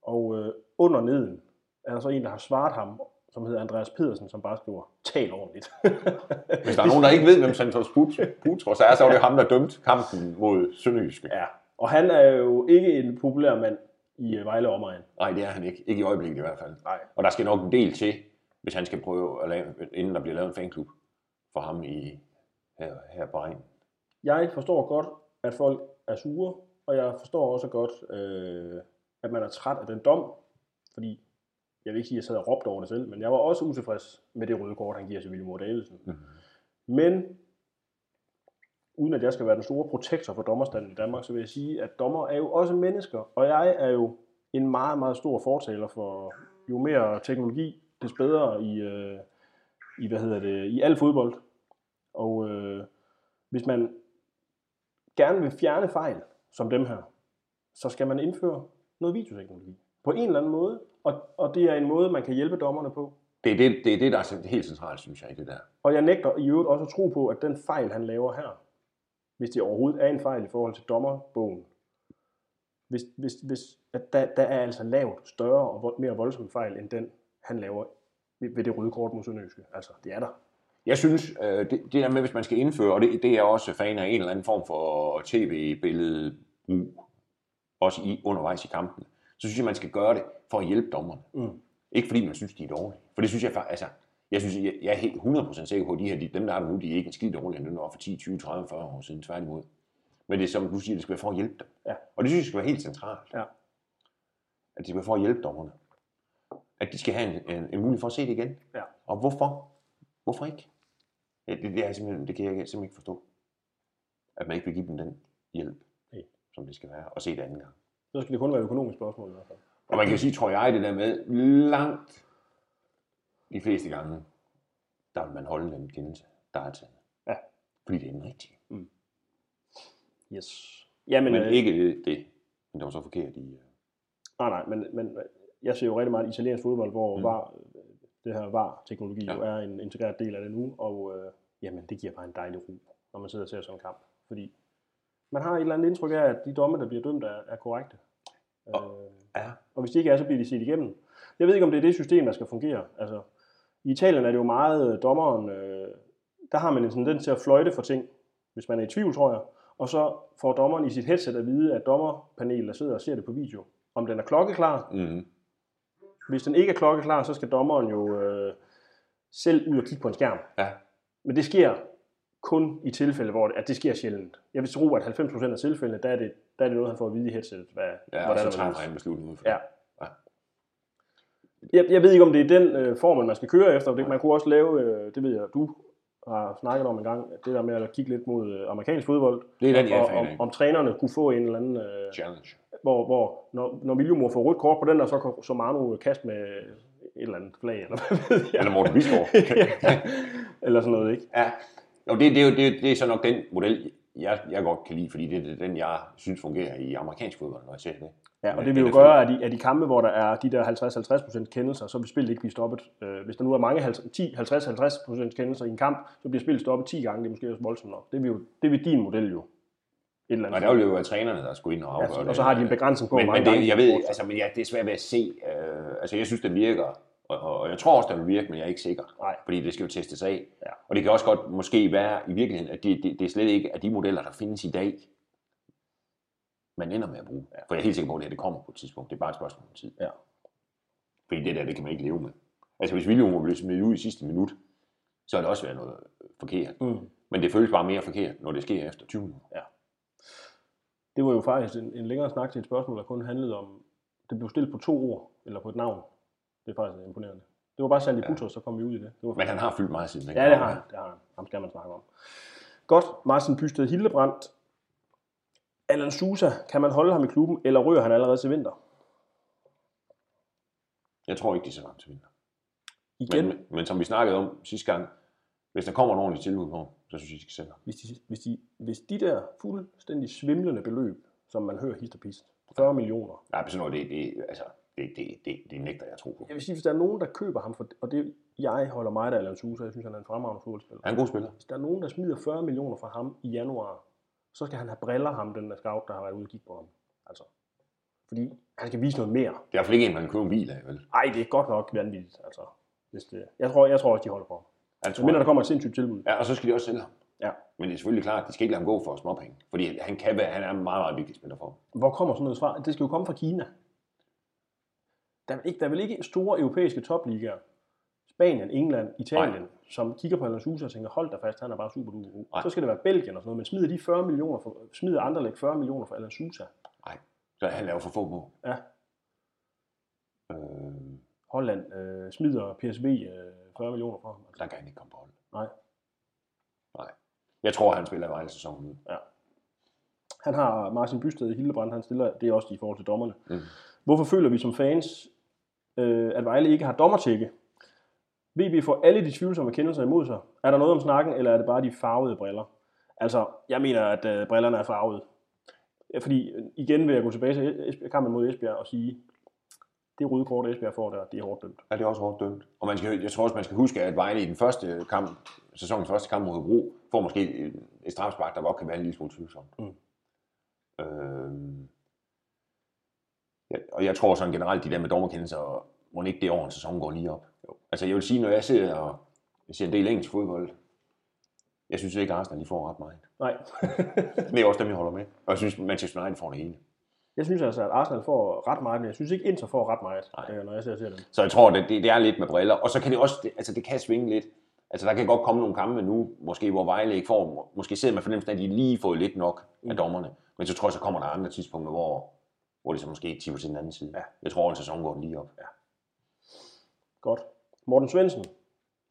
S1: Og øh, under neden er der så en, der har svaret ham, som hedder Andreas Pedersen, som bare skriver, tal ordentligt.
S2: Hvis der er nogen, der ikke ved, hvem Santos Putros er, så er det ham, der dømt kampen mod Sønderjyske.
S1: Ja, og han er jo ikke en populær mand i øh, Vejle omegn.
S2: Nej, det er han ikke. Ikke i øjeblikket i hvert fald. Nej. Og der skal nok en del til, hvis han skal prøve at lave, inden der bliver lavet en fanklub for ham i, her, her på egen.
S1: Jeg forstår godt, at folk er sure, og jeg forstår også godt, øh, at man er træt af den dom, fordi jeg vil ikke sige, at jeg sad og råbte over det selv, men jeg var også utilfreds med det røde kort, han giver til William Davidsen. Mm-hmm. Men uden at jeg skal være den store protektor for dommerstanden i Danmark, så vil jeg sige, at dommer er jo også mennesker, og jeg er jo en meget, meget stor fortaler for jo mere teknologi, des bedre i, øh, i, hvad hedder det, i al fodbold. Og øh, hvis man gerne vil fjerne fejl, som dem her, så skal man indføre noget videoteknologi. På en eller anden måde. Og, og det er en måde, man kan hjælpe dommerne på.
S2: Det er det, det, er det der er helt centralt, synes jeg, i det der.
S1: Og jeg nægter i øvrigt også at tro på, at den fejl, han laver her, hvis det overhovedet er en fejl i forhold til dommerbogen, hvis, hvis, hvis, at der, der er altså lavet større og mere voldsomme fejl, end den han laver ved, ved det røde kort mod Sønderjyske. Altså, det er der.
S2: Jeg synes, øh, det, det der med, hvis man skal indføre, og det, det er jeg også fan af en eller anden form for tv-billedbrug, også i, undervejs i kampen, så synes jeg, man skal gøre det for at hjælpe dommerne.
S1: Mm.
S2: Ikke fordi man synes, de er dårlige. For det synes jeg faktisk, altså, jeg, synes, jeg, jeg er helt 100% sikker på, at de her, de, dem der er der nu, de er ikke en skid dårligere, end dem der var for 10, 20, 30, 40 år siden, tværtimod. Men det er som du siger, det skal være for at hjælpe dem.
S1: Ja.
S2: Og det synes jeg skal være helt centralt.
S1: Ja.
S2: At det skal være for at hjælpe dommerne. At de skal have en, en, en mulighed for at se det igen.
S1: Ja.
S2: Og hvorfor? Hvorfor ikke? Ja, Det, det, er simpelthen, det kan jeg simpelthen ikke forstå. At man ikke vil give dem den hjælp,
S1: Nej.
S2: som det skal være, og se det anden gang.
S1: Så skal det kun være et økonomisk spørgsmål i hvert fald.
S2: Og man kan jo sige, tror jeg, det der med langt de fleste gange, der vil man holde den kendelse, der er taget.
S1: Ja.
S2: Fordi det er den rigtige.
S1: Yes. Jamen,
S2: Men
S1: øh,
S2: ikke det, det. Men det var så forkert i... øh,
S1: Nej, nej, men, men jeg ser jo rigtig meget italiensk fodbold, hvor
S2: Mm.
S1: mm. var, det her VAR-teknologi. Ja. jo er en integreret del af det nu, og øh, jamen, det giver bare en dejlig ro, når man sidder og ser sådan en kamp. Fordi man har et eller andet indtryk af, at de domme, der bliver dømt, er, er korrekte.
S2: Og-
S1: Øh,
S2: Ja.
S1: og hvis de ikke er, så bliver de set igennem. Jeg ved ikke, om det er det system, der skal fungere. Altså, I Italien er det jo meget øh, dommeren, øh, der har man en tendens til at fløjte for ting, hvis man er i tvivl, tror jeg. Og så får dommeren i sit headset at vide, at dommerpanelet, der sidder og ser det på video, om den er klokkeklar.
S2: Mm-hmm.
S1: Hvis den ikke er klokkeklar, så skal dommeren jo øh, selv ud og kigge på en skærm.
S2: Ja.
S1: Men det sker kun i tilfælde, hvor det, at det sker sjældent. Jeg vil tro, at 90% af tilfældene, der er det, der er det noget, han får at vide i headsetet. Hvad,
S2: Ja, og
S1: hvordan
S2: så
S1: og
S2: træffer
S1: hvorledes.
S2: han en beslutning ud for
S1: Ja.
S2: Ja.
S1: Jeg, jeg ved ikke, om det er den øh, formel, man skal køre efter. Det, man kunne også lave, øh, det ved jeg, du har snakket om en gang, det der med at kigge lidt mod øh, amerikansk fodbold.
S2: Det er den, jeg
S1: og, om, om trænerne kunne få en eller anden, øh,
S2: Challenge.
S1: hvor, hvor når, når William må få rødt kort på den, og så kan så Manu kaste med et eller andet flag, eller hvad ved jeg.
S2: Eller Morten Bisgaard.
S1: ja. Eller sådan noget, ikke?
S2: Ja, og det, det, er jo, det, det er så nok den model, jeg, jeg godt kan lide, fordi det, det er den, jeg synes fungerer i amerikansk fodbold, når jeg ser det.
S1: Ja, og
S2: Men
S1: det vil jo
S2: det
S1: gøre, at de, at de kampe, hvor der er de der 50-50% kendelser, så vil spillet ikke blive stoppet. Øh, hvis der nu er mange 50-50% kendelser i en kamp, så bliver spillet stoppet 10 gange. Det er måske også voldsomt nok. Det vil, jo, det vil din model jo. Et eller
S2: Og
S1: andet.
S2: der vil jo være trænerne, der skulle ind og afgøre
S1: ja,
S2: det.
S1: og så har de en begrænsning på,
S2: men,
S1: hvor
S2: men
S1: mange gange
S2: det,
S1: de
S2: jeg ved, altså, men ja, det er svært ved at se. Øh, altså, jeg synes, den virker, og, og, og jeg tror også, den vil virke, men jeg er ikke sikker.
S1: Nej.
S2: Fordi det skal jo testes af.
S1: Ja.
S2: Og det kan også godt måske være i virkeligheden, at det, det, det er slet ikke af de modeller, der findes i dag, man ender med at bruge. Ja. For jeg er helt sikker på, at det her det kommer på et tidspunkt. Det er bare et spørgsmål om tid.
S1: Ja.
S2: Fordi det der, det kan man ikke leve med. Altså hvis William må blive smidt ud i sidste minut, så har det også været noget forkert.
S1: Mm.
S2: Men det føles bare mere forkert, når det sker efter 20 minutter.
S1: Det var jo faktisk en, en længere snak til et spørgsmål, der kun handlede om, det blev stillet på to ord, eller på et navn. Det er faktisk imponerende. Det var bare Sandy
S2: Ja.
S1: Butros, så kom vi ud i det. det var
S2: Men han har fyldt meget siden.
S1: Ja, det har han. Det har han. Ham skal man snakke om. Godt. Martin Bysted Hildebrandt. Alan Sousa, kan man holde ham i klubben, eller rører han allerede til vinter?
S2: Jeg tror ikke, de er så langt til vinter.
S1: Igen,
S2: Men, men som vi snakkede om sidste gang, hvis der kommer en ordentlig tilbud på, så synes jeg, de skal sælge
S1: hvis, de, hvis, de, hvis de der fuldstændig svimlende beløb, som man hører hist og pist, 40 millioner.
S2: Nej, men sådan noget, det, det, altså, det, det, det, det nægter jeg at tro på.
S1: Jeg vil sige, hvis der er nogen, der køber ham, for, og det jeg holder meget af Alan Sousa, jeg synes, han er en fremragende fodboldspiller.
S2: Han er en god spiller.
S1: Hvis der er nogen, der smider 40 millioner for ham i januar, så skal han have briller ham, den der scout, der har været ude og kigge på ham. Altså, fordi han skal vise noget mere.
S2: Det er i hvert fald ikke en, man kan købe en bil af, vel?
S1: Ej, det er godt nok vanvittigt. Altså, hvis det, jeg, tror, jeg tror også, de holder på ham.
S2: Jeg
S1: Så
S2: tror,
S1: mindre der kommer et sindssygt tilbud.
S2: Ja, og så skal de også sælge ham.
S1: Ja.
S2: Men det er selvfølgelig klart, at de skal ikke lade ham gå for småpenge. Fordi han kan være, han er en meget, meget vigtig spiller for dem.
S1: Hvor kommer sådan noget fra? Det skal jo komme fra Kina. Der er ikke, der er vel ikke store europæiske topligaer, Spanien, England, Italien,
S2: Nej.
S1: Nej. som kigger på Alan Sousa og tænker, hold da fast, han er bare super god.
S2: Nej.
S1: Så skal det være Belgien og sådan noget, men smider de 40 millioner for, smider andre 40 millioner for Alan Sousa.
S2: Så han laver for få mål.
S1: Ja.
S2: Øh,
S1: Holland øh, smider PSV øh, 40 millioner for ham. Altså.
S2: der kan han ikke komme på hold.
S1: Nej.
S2: Nej. Jeg tror, han spiller Vejle sæsonen ud.
S1: Han har Martin Bysted i Hildebrand, han stiller, det er også i forhold til dommerne.
S2: Mm.
S1: Hvorfor føler vi som fans, øh, at Vejle ikke har dommertjekke? VB får alle de tvivlsomme kendelser imod sig. Er der noget om snakken, eller er det bare de farvede briller? Altså, jeg mener, at øh, brillerne er farvede. Ja, Fordi øh, igen vil jeg gå tilbage til Esbjerg, kampen mod Esbjerg og sige, det røde kort, Esbjerg får der, det er hårdt dømt.
S2: Ja, det er også hårdt dømt. Og man skal, jeg tror også, man skal huske, at Vejle i den første kamp, sæsonens første kamp mod Hobro, får måske et, et strafspark, der godt kan være en lille smule tvivlsomt.
S1: Mm.
S2: Øhm, ja, og jeg tror sådan generelt, de der med dommerkendelser må ikke det år, en sæson går lige op. Jo. Altså jeg vil sige, når jeg ser, og jeg ser en del engelsk fodbold, jeg synes ikke, at Arsenal de får ret meget.
S1: Nej.
S2: det er også dem, jeg holder med. Og jeg synes, Manchester United får det hele.
S1: Jeg synes altså, at Arsenal får ret meget, men jeg synes ikke, Inter får ret meget, Nej. når jeg ser, ser dem.
S2: Så jeg tror, det, det, det, er lidt med briller. Og så kan det også, det, altså det kan svinge lidt. Altså der kan godt komme nogle kampe nu, måske hvor Vejle ikke får, måske sidder man fornemmelsen af, at de lige får lidt nok mm. af dommerne. Men så tror jeg, så kommer der andre tidspunkter, hvor, hvor det så måske tipper til den anden side. Ja. Jeg tror, at sæson går lige op. Ja.
S1: Godt. Morten Svendsen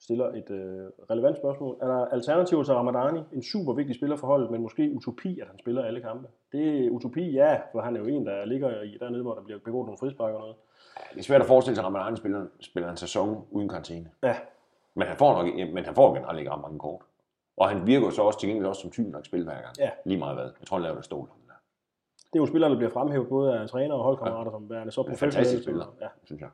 S1: stiller et øh, relevant spørgsmål. Er der alternativer til Ramadani? En super vigtig spiller for holdet, men måske utopi, at han spiller alle kampe. Det er utopi, ja, for han er jo en, der ligger i dernede, hvor der bliver begået nogle frispark og noget.
S2: Ja, det er svært at forestille sig, at Ramadani spiller, spiller en sæson uden karantæne. Ja. Men han får, nok, men han får generelt ikke ret mange kort. Og han virker så også til gengæld også som typen nok spil hver gang. Ja. Lige meget hvad. Jeg tror, han laver det stål.
S1: Det er jo spillere, der bliver fremhævet både af træner og holdkammerater, ja. som værende så
S2: professionelle. Fantastisk spiller, ja. synes jeg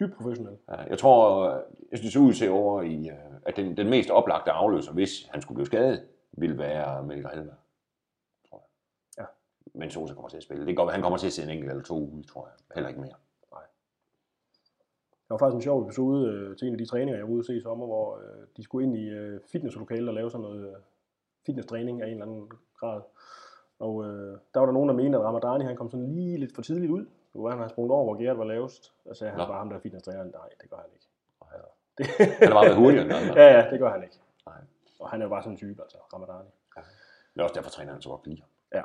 S1: dybt professionel.
S2: Ja, jeg tror, jeg synes, det ser ud til over i, øh, at den, den mest oplagte afløser, hvis han skulle blive skadet, vil være Melker Halberg. Tror jeg. Ja. Men Sosa kommer til at spille. Det går, han kommer til at se en enkelt eller to ude, tror jeg. Heller ikke mere. Nej.
S1: Der var faktisk en sjov episode øh, til en af de træninger, jeg var ude at se i sommer, hvor øh, de skulle ind i øh, fitnesslokalet og lave sådan noget øh, fitnesstræning af en eller anden grad. Og øh, der var der nogen, der mente, at Ramadani han kom sådan lige lidt for tidligt ud. Nu var han har sprunget over, hvor Gert var lavest. Og sagde han bare ham, der er fitnesstræner. Nej, det gør han ikke.
S2: Det... han er bare været hurtigere end
S1: ja, ja, det gør han ikke. Nej. Og han er jo bare sådan en type, altså Ramadani. Ja.
S2: Det er også derfor, træner han så godt lige.
S1: Ja.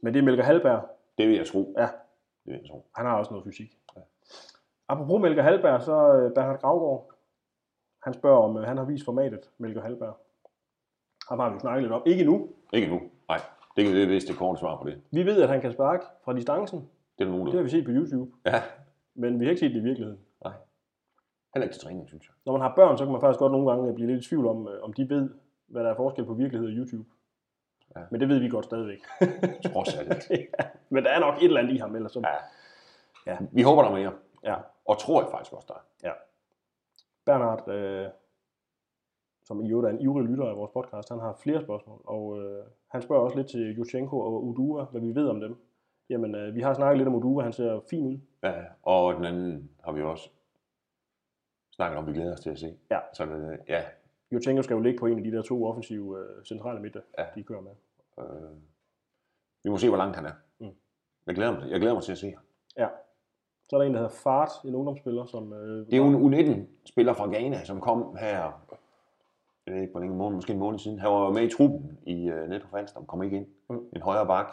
S1: Men det er Melker Halberg.
S2: Det vil jeg tro.
S1: Ja. Det vil jeg tro. Han har også noget fysik. Ja. Apropos Melker Halberg, så øh, Bernhard Gravgaard, han spørger, om øh, han har vist formatet Melker Halberg. Ham har vi jo snakket lidt om. Ikke nu.
S2: Ikke nu. Nej. Det er det, det korte svar på det.
S1: Vi ved, at han kan sparke fra distancen.
S2: Det er nogen,
S1: Det har vi set på YouTube.
S2: Ja.
S1: Men vi har ikke set det i virkeligheden.
S2: Nej. Heller ikke til træning, synes jeg.
S1: Når man har børn, så kan man faktisk godt nogle gange blive lidt i tvivl om, øh, om de ved, hvad der er forskel på virkelighed og YouTube. Ja. Men det ved vi godt stadigvæk.
S2: Trods alt.
S1: ja. Men der er nok et eller andet i ham, ellers så...
S2: Ja. ja. Vi håber, der er mere. Ja. Og tror jeg faktisk også, der er.
S1: Ja. Bernhard, øh, som i øvrigt er en ivrig lytter af vores podcast, han har flere spørgsmål, og øh, han spørger også lidt til Yushchenko og Udua, hvad vi ved om dem. Jamen, øh, vi har snakket lidt om Udua, han ser fin ud.
S2: Ja, og den anden har vi også snakket om, vi glæder os til at se. Ja. Så øh, ja.
S1: Yushchenko skal jo ligge på en af de der to offensive øh, centrale midter, ja. de kører med. Øh,
S2: vi må se, hvor langt han er. Mm. Jeg, glæder mig, jeg glæder mig til at se ham.
S1: Ja. Så er der en, der hedder Fart, en ungdomsspiller, som... Øh,
S2: det er jo en U19-spiller fra Ghana, som kom her jeg ved ikke, hvor længe måned, måske en måned siden. Han var med i truppen i uh, Netto Falstam, kom ikke ind. Mm. En højre bak,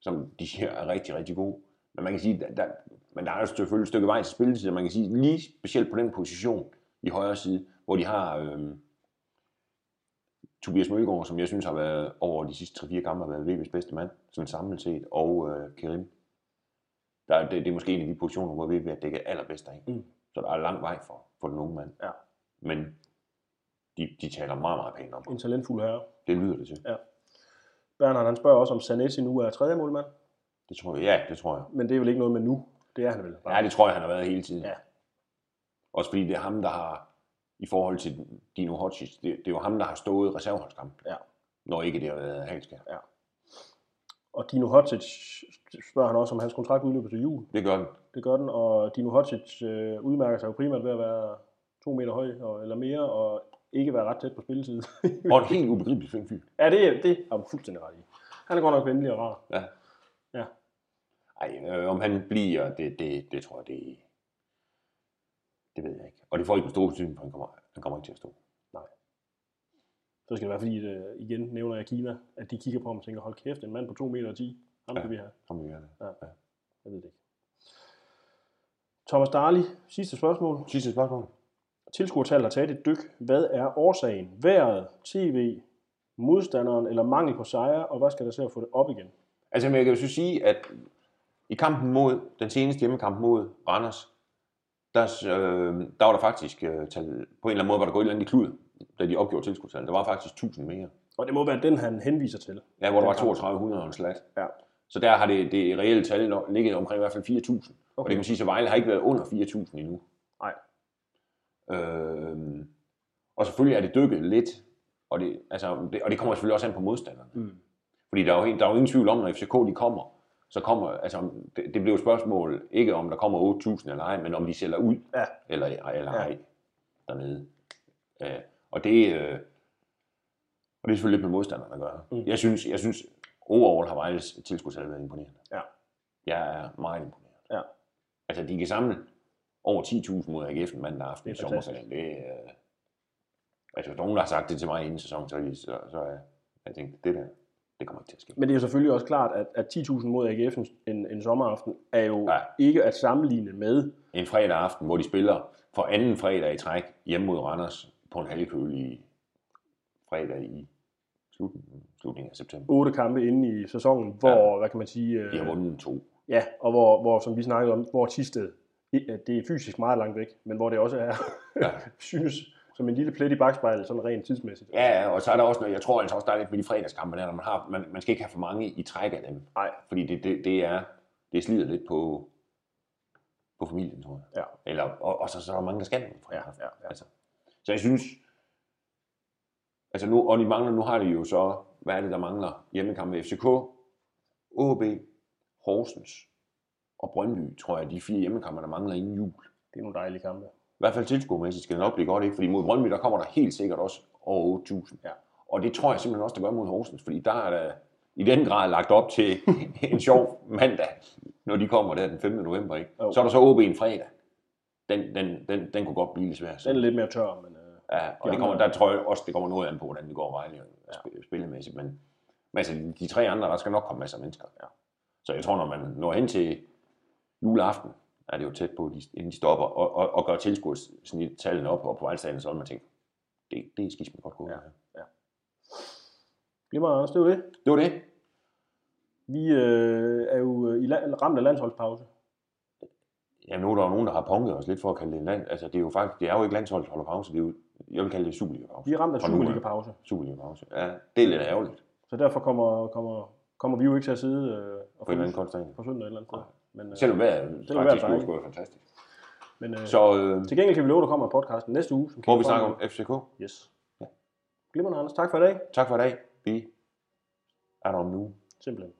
S2: som de siger er rigtig, rigtig god. Men man kan sige, der, der, men der er jo selvfølgelig et stykke vej til spilletid, man kan sige, lige specielt på den position i højre side, hvor de har øh, Tobias Mølgaard, som jeg synes har været over de sidste 3-4 kampe, har været VB's bedste mand, sådan samlet set, og øh, Kerim. Der, det, det, er måske en af de positioner, hvor VB er dækket allerbedst af. Mm. Så der er lang vej for, for den unge mand. Ja. Men de, de taler meget, meget pænt om
S1: En talentfuld herre.
S2: Det lyder det til.
S1: Ja. Bernhard, han spørger også, om Sanetti nu er tredje målmand.
S2: Det tror jeg, ja, det tror jeg.
S1: Men det er vel ikke noget med nu? Det er han vel?
S2: Bare. Ja, det tror jeg, han har været hele tiden. Ja. Også fordi det er ham, der har, i forhold til Dino Hodges, det, det er jo ham, der har stået reserveholdskamp. Ja. Når ikke det har været Halskær. Ja.
S1: Og Dino Hodges spørger han også, om hans kontrakt udløber til jul.
S2: Det gør den.
S1: Det gør den, og Dino Hodges øh, udmærker sig jo primært ved at være to meter høj og, eller mere, og ikke være ret tæt på spilletid.
S2: og en helt ubegribelig flink fyr.
S1: Ja, det, det har du fuldstændig ret i. Han er godt nok venlig og rar.
S2: Ja. Ja. Ej, øh, om han bliver, det, det, det tror jeg, det, det ved jeg ikke. Og det får ikke en stor betydning, for han kommer, han kommer ikke til at stå.
S1: Nej. Så skal det være, fordi det, øh, igen nævner jeg Kina, at de kigger på ham og tænker, hold kæft, en mand på 2 meter og 10, ham ja, kan vi have.
S2: Ham vi have. Ja. ja.
S1: Jeg ved det ikke. Thomas Darli, sidste spørgsmål.
S2: Sidste spørgsmål.
S1: Tilskuertallet har taget et dyk. Hvad er årsagen? Været, tv, modstanderen eller mangel på sejre, og hvad skal der til at få det op igen?
S2: Altså, jeg kan jo sige, at i kampen mod, den seneste hjemmekamp mod Randers, der, øh, der var der faktisk, øh, tal, på en eller anden måde var der gået et eller andet klud, da de opgjorde tilskudstallet. Der var faktisk 1000 mere.
S1: Og det må være den, han henviser til.
S2: Ja, hvor der var 3200 og en slat. Ja. Så der har det, det reelle tal ligget omkring i hvert fald 4.000. Okay. Og det kan man sige, så Vejle har ikke været under 4.000 endnu. Øh, og selvfølgelig er det dykket lidt, og det, altså, det, og det kommer selvfølgelig også an på modstanderne. Mm. Fordi der er, jo, der er jo ingen tvivl om, når FCK de kommer så kommer, altså, det, det bliver et spørgsmål, ikke om der kommer 8.000 eller ej, men om de sælger ud,
S1: Ja.
S2: eller, eller
S1: Ja.
S2: ej, dernede. Øh, og det, øh, og det er selvfølgelig lidt med modstanderne at gøre.
S1: Mm.
S2: Jeg synes, jeg synes overall har Vejles tilskudssalg været imponerende.
S1: Ja.
S2: Jeg er meget imponeret.
S1: Ja.
S2: Altså, de kan samle over 10.000 mod AGF mandag aften i
S1: er
S2: sommerferien. Det er, øh, altså, hvis nogen, der har sagt det til mig inden sæsonen, så, så, så er jeg tænkt, det der, det kommer ikke til at ske.
S1: Men det er jo selvfølgelig også klart, at, at 10.000 mod AGF en, en, en sommeraften er jo
S2: Ja.
S1: ikke at sammenligne med
S2: en fredag aften, hvor de spiller for anden fredag i træk hjemme mod Randers på en halvkølig fredag i slutningen, slutningen af september.
S1: otte kampe inde i sæsonen, hvor, ja. hvad kan man sige, øh,
S2: De har vundet to.
S1: ja, og hvor, hvor, som vi snakkede om, hvor Tisted, i- det er fysisk meget langt væk, men hvor det også er,
S2: Ja.
S1: synes som en lille plet i bagspejlet, sådan rent tidsmæssigt.
S2: Ja, ja, og så er der også noget, jeg tror altså også, der er lidt med de fredagskampe der, man har, man, man skal ikke have for mange i træk af dem.
S1: Nej.
S2: Fordi det, det, det er, det slider lidt på, på familien, tror jeg.
S1: Ja.
S2: Eller, og, og så, så er der mange, der skal dem.
S1: Ja, ja, ja.
S2: Altså, så jeg synes, altså nu, og de mangler, nu har de jo så, hvad er det, der mangler? Hjemmekampe FCK, OB, Horsens og Brøndby, tror jeg, de fire hjemmekampe, der mangler inden jul.
S1: Det er nogle dejlige kampe.
S2: I hvert fald tilskuermæssigt skal det nok blive godt, ikke? Fordi mod Brøndby, der kommer der helt sikkert også over 8.000.
S1: Ja.
S2: Og det tror jeg simpelthen også, der gør mod Horsens, fordi der er der i den grad lagt op til en sjov mandag, når de kommer der den 5. november, ikke?
S1: Jo.
S2: Så er der så OB en fredag. Den, den, den, den kunne godt blive lidt svær.
S1: Den er lidt mere tør, men øh,
S2: Ja, og
S1: De
S2: det kommer, der tror jeg også, det kommer noget an på, hvordan det går Vejle ja. spillemæssigt. Men, men altså, de tre andre, der skal nok komme masser af mennesker.
S1: Ja.
S2: Så jeg tror, når man når hen til juleaften, er det jo tæt på, de- inden de stopper, og, og, og gør tilskuertallene op, og på Vejlestaden, så man tænke, det, det er skidt godt gået.
S1: Ja. Glimmer, Anders, det var det.
S2: Det var det.
S1: Vi øh, er jo øh, i la- ramt af landsholdspause.
S2: Ja, nu er der jo nogen, der har punket os lidt for at kalde det en land. Altså, det er jo faktisk, det er jo ikke landsholdsholderpause, det er jo, jeg vil kalde det Superliga-pause.
S1: Vi er ramt af
S2: af.
S1: Superliga-pause.
S2: Superliga-pause. Ja, det er lidt ærgerligt
S1: Så derfor kommer, kommer, kommer vi jo ikke til at sidde øh, og
S2: på en eller anden
S1: på søndag et eller andet sted. Men, øh,
S2: Selvom vejret faktisk
S1: dejligt.
S2: skulle være fantastisk.
S1: men øh,
S2: Så øh,
S1: til gengæld kan vi love, der kommer en podcast næste uge. Som
S2: hvor vi snakker om FCK.
S1: Yes. Glimrende, Anders. Tak for i dag.
S2: Tak for i dag. Vi er der om nu.
S1: Simpelthen.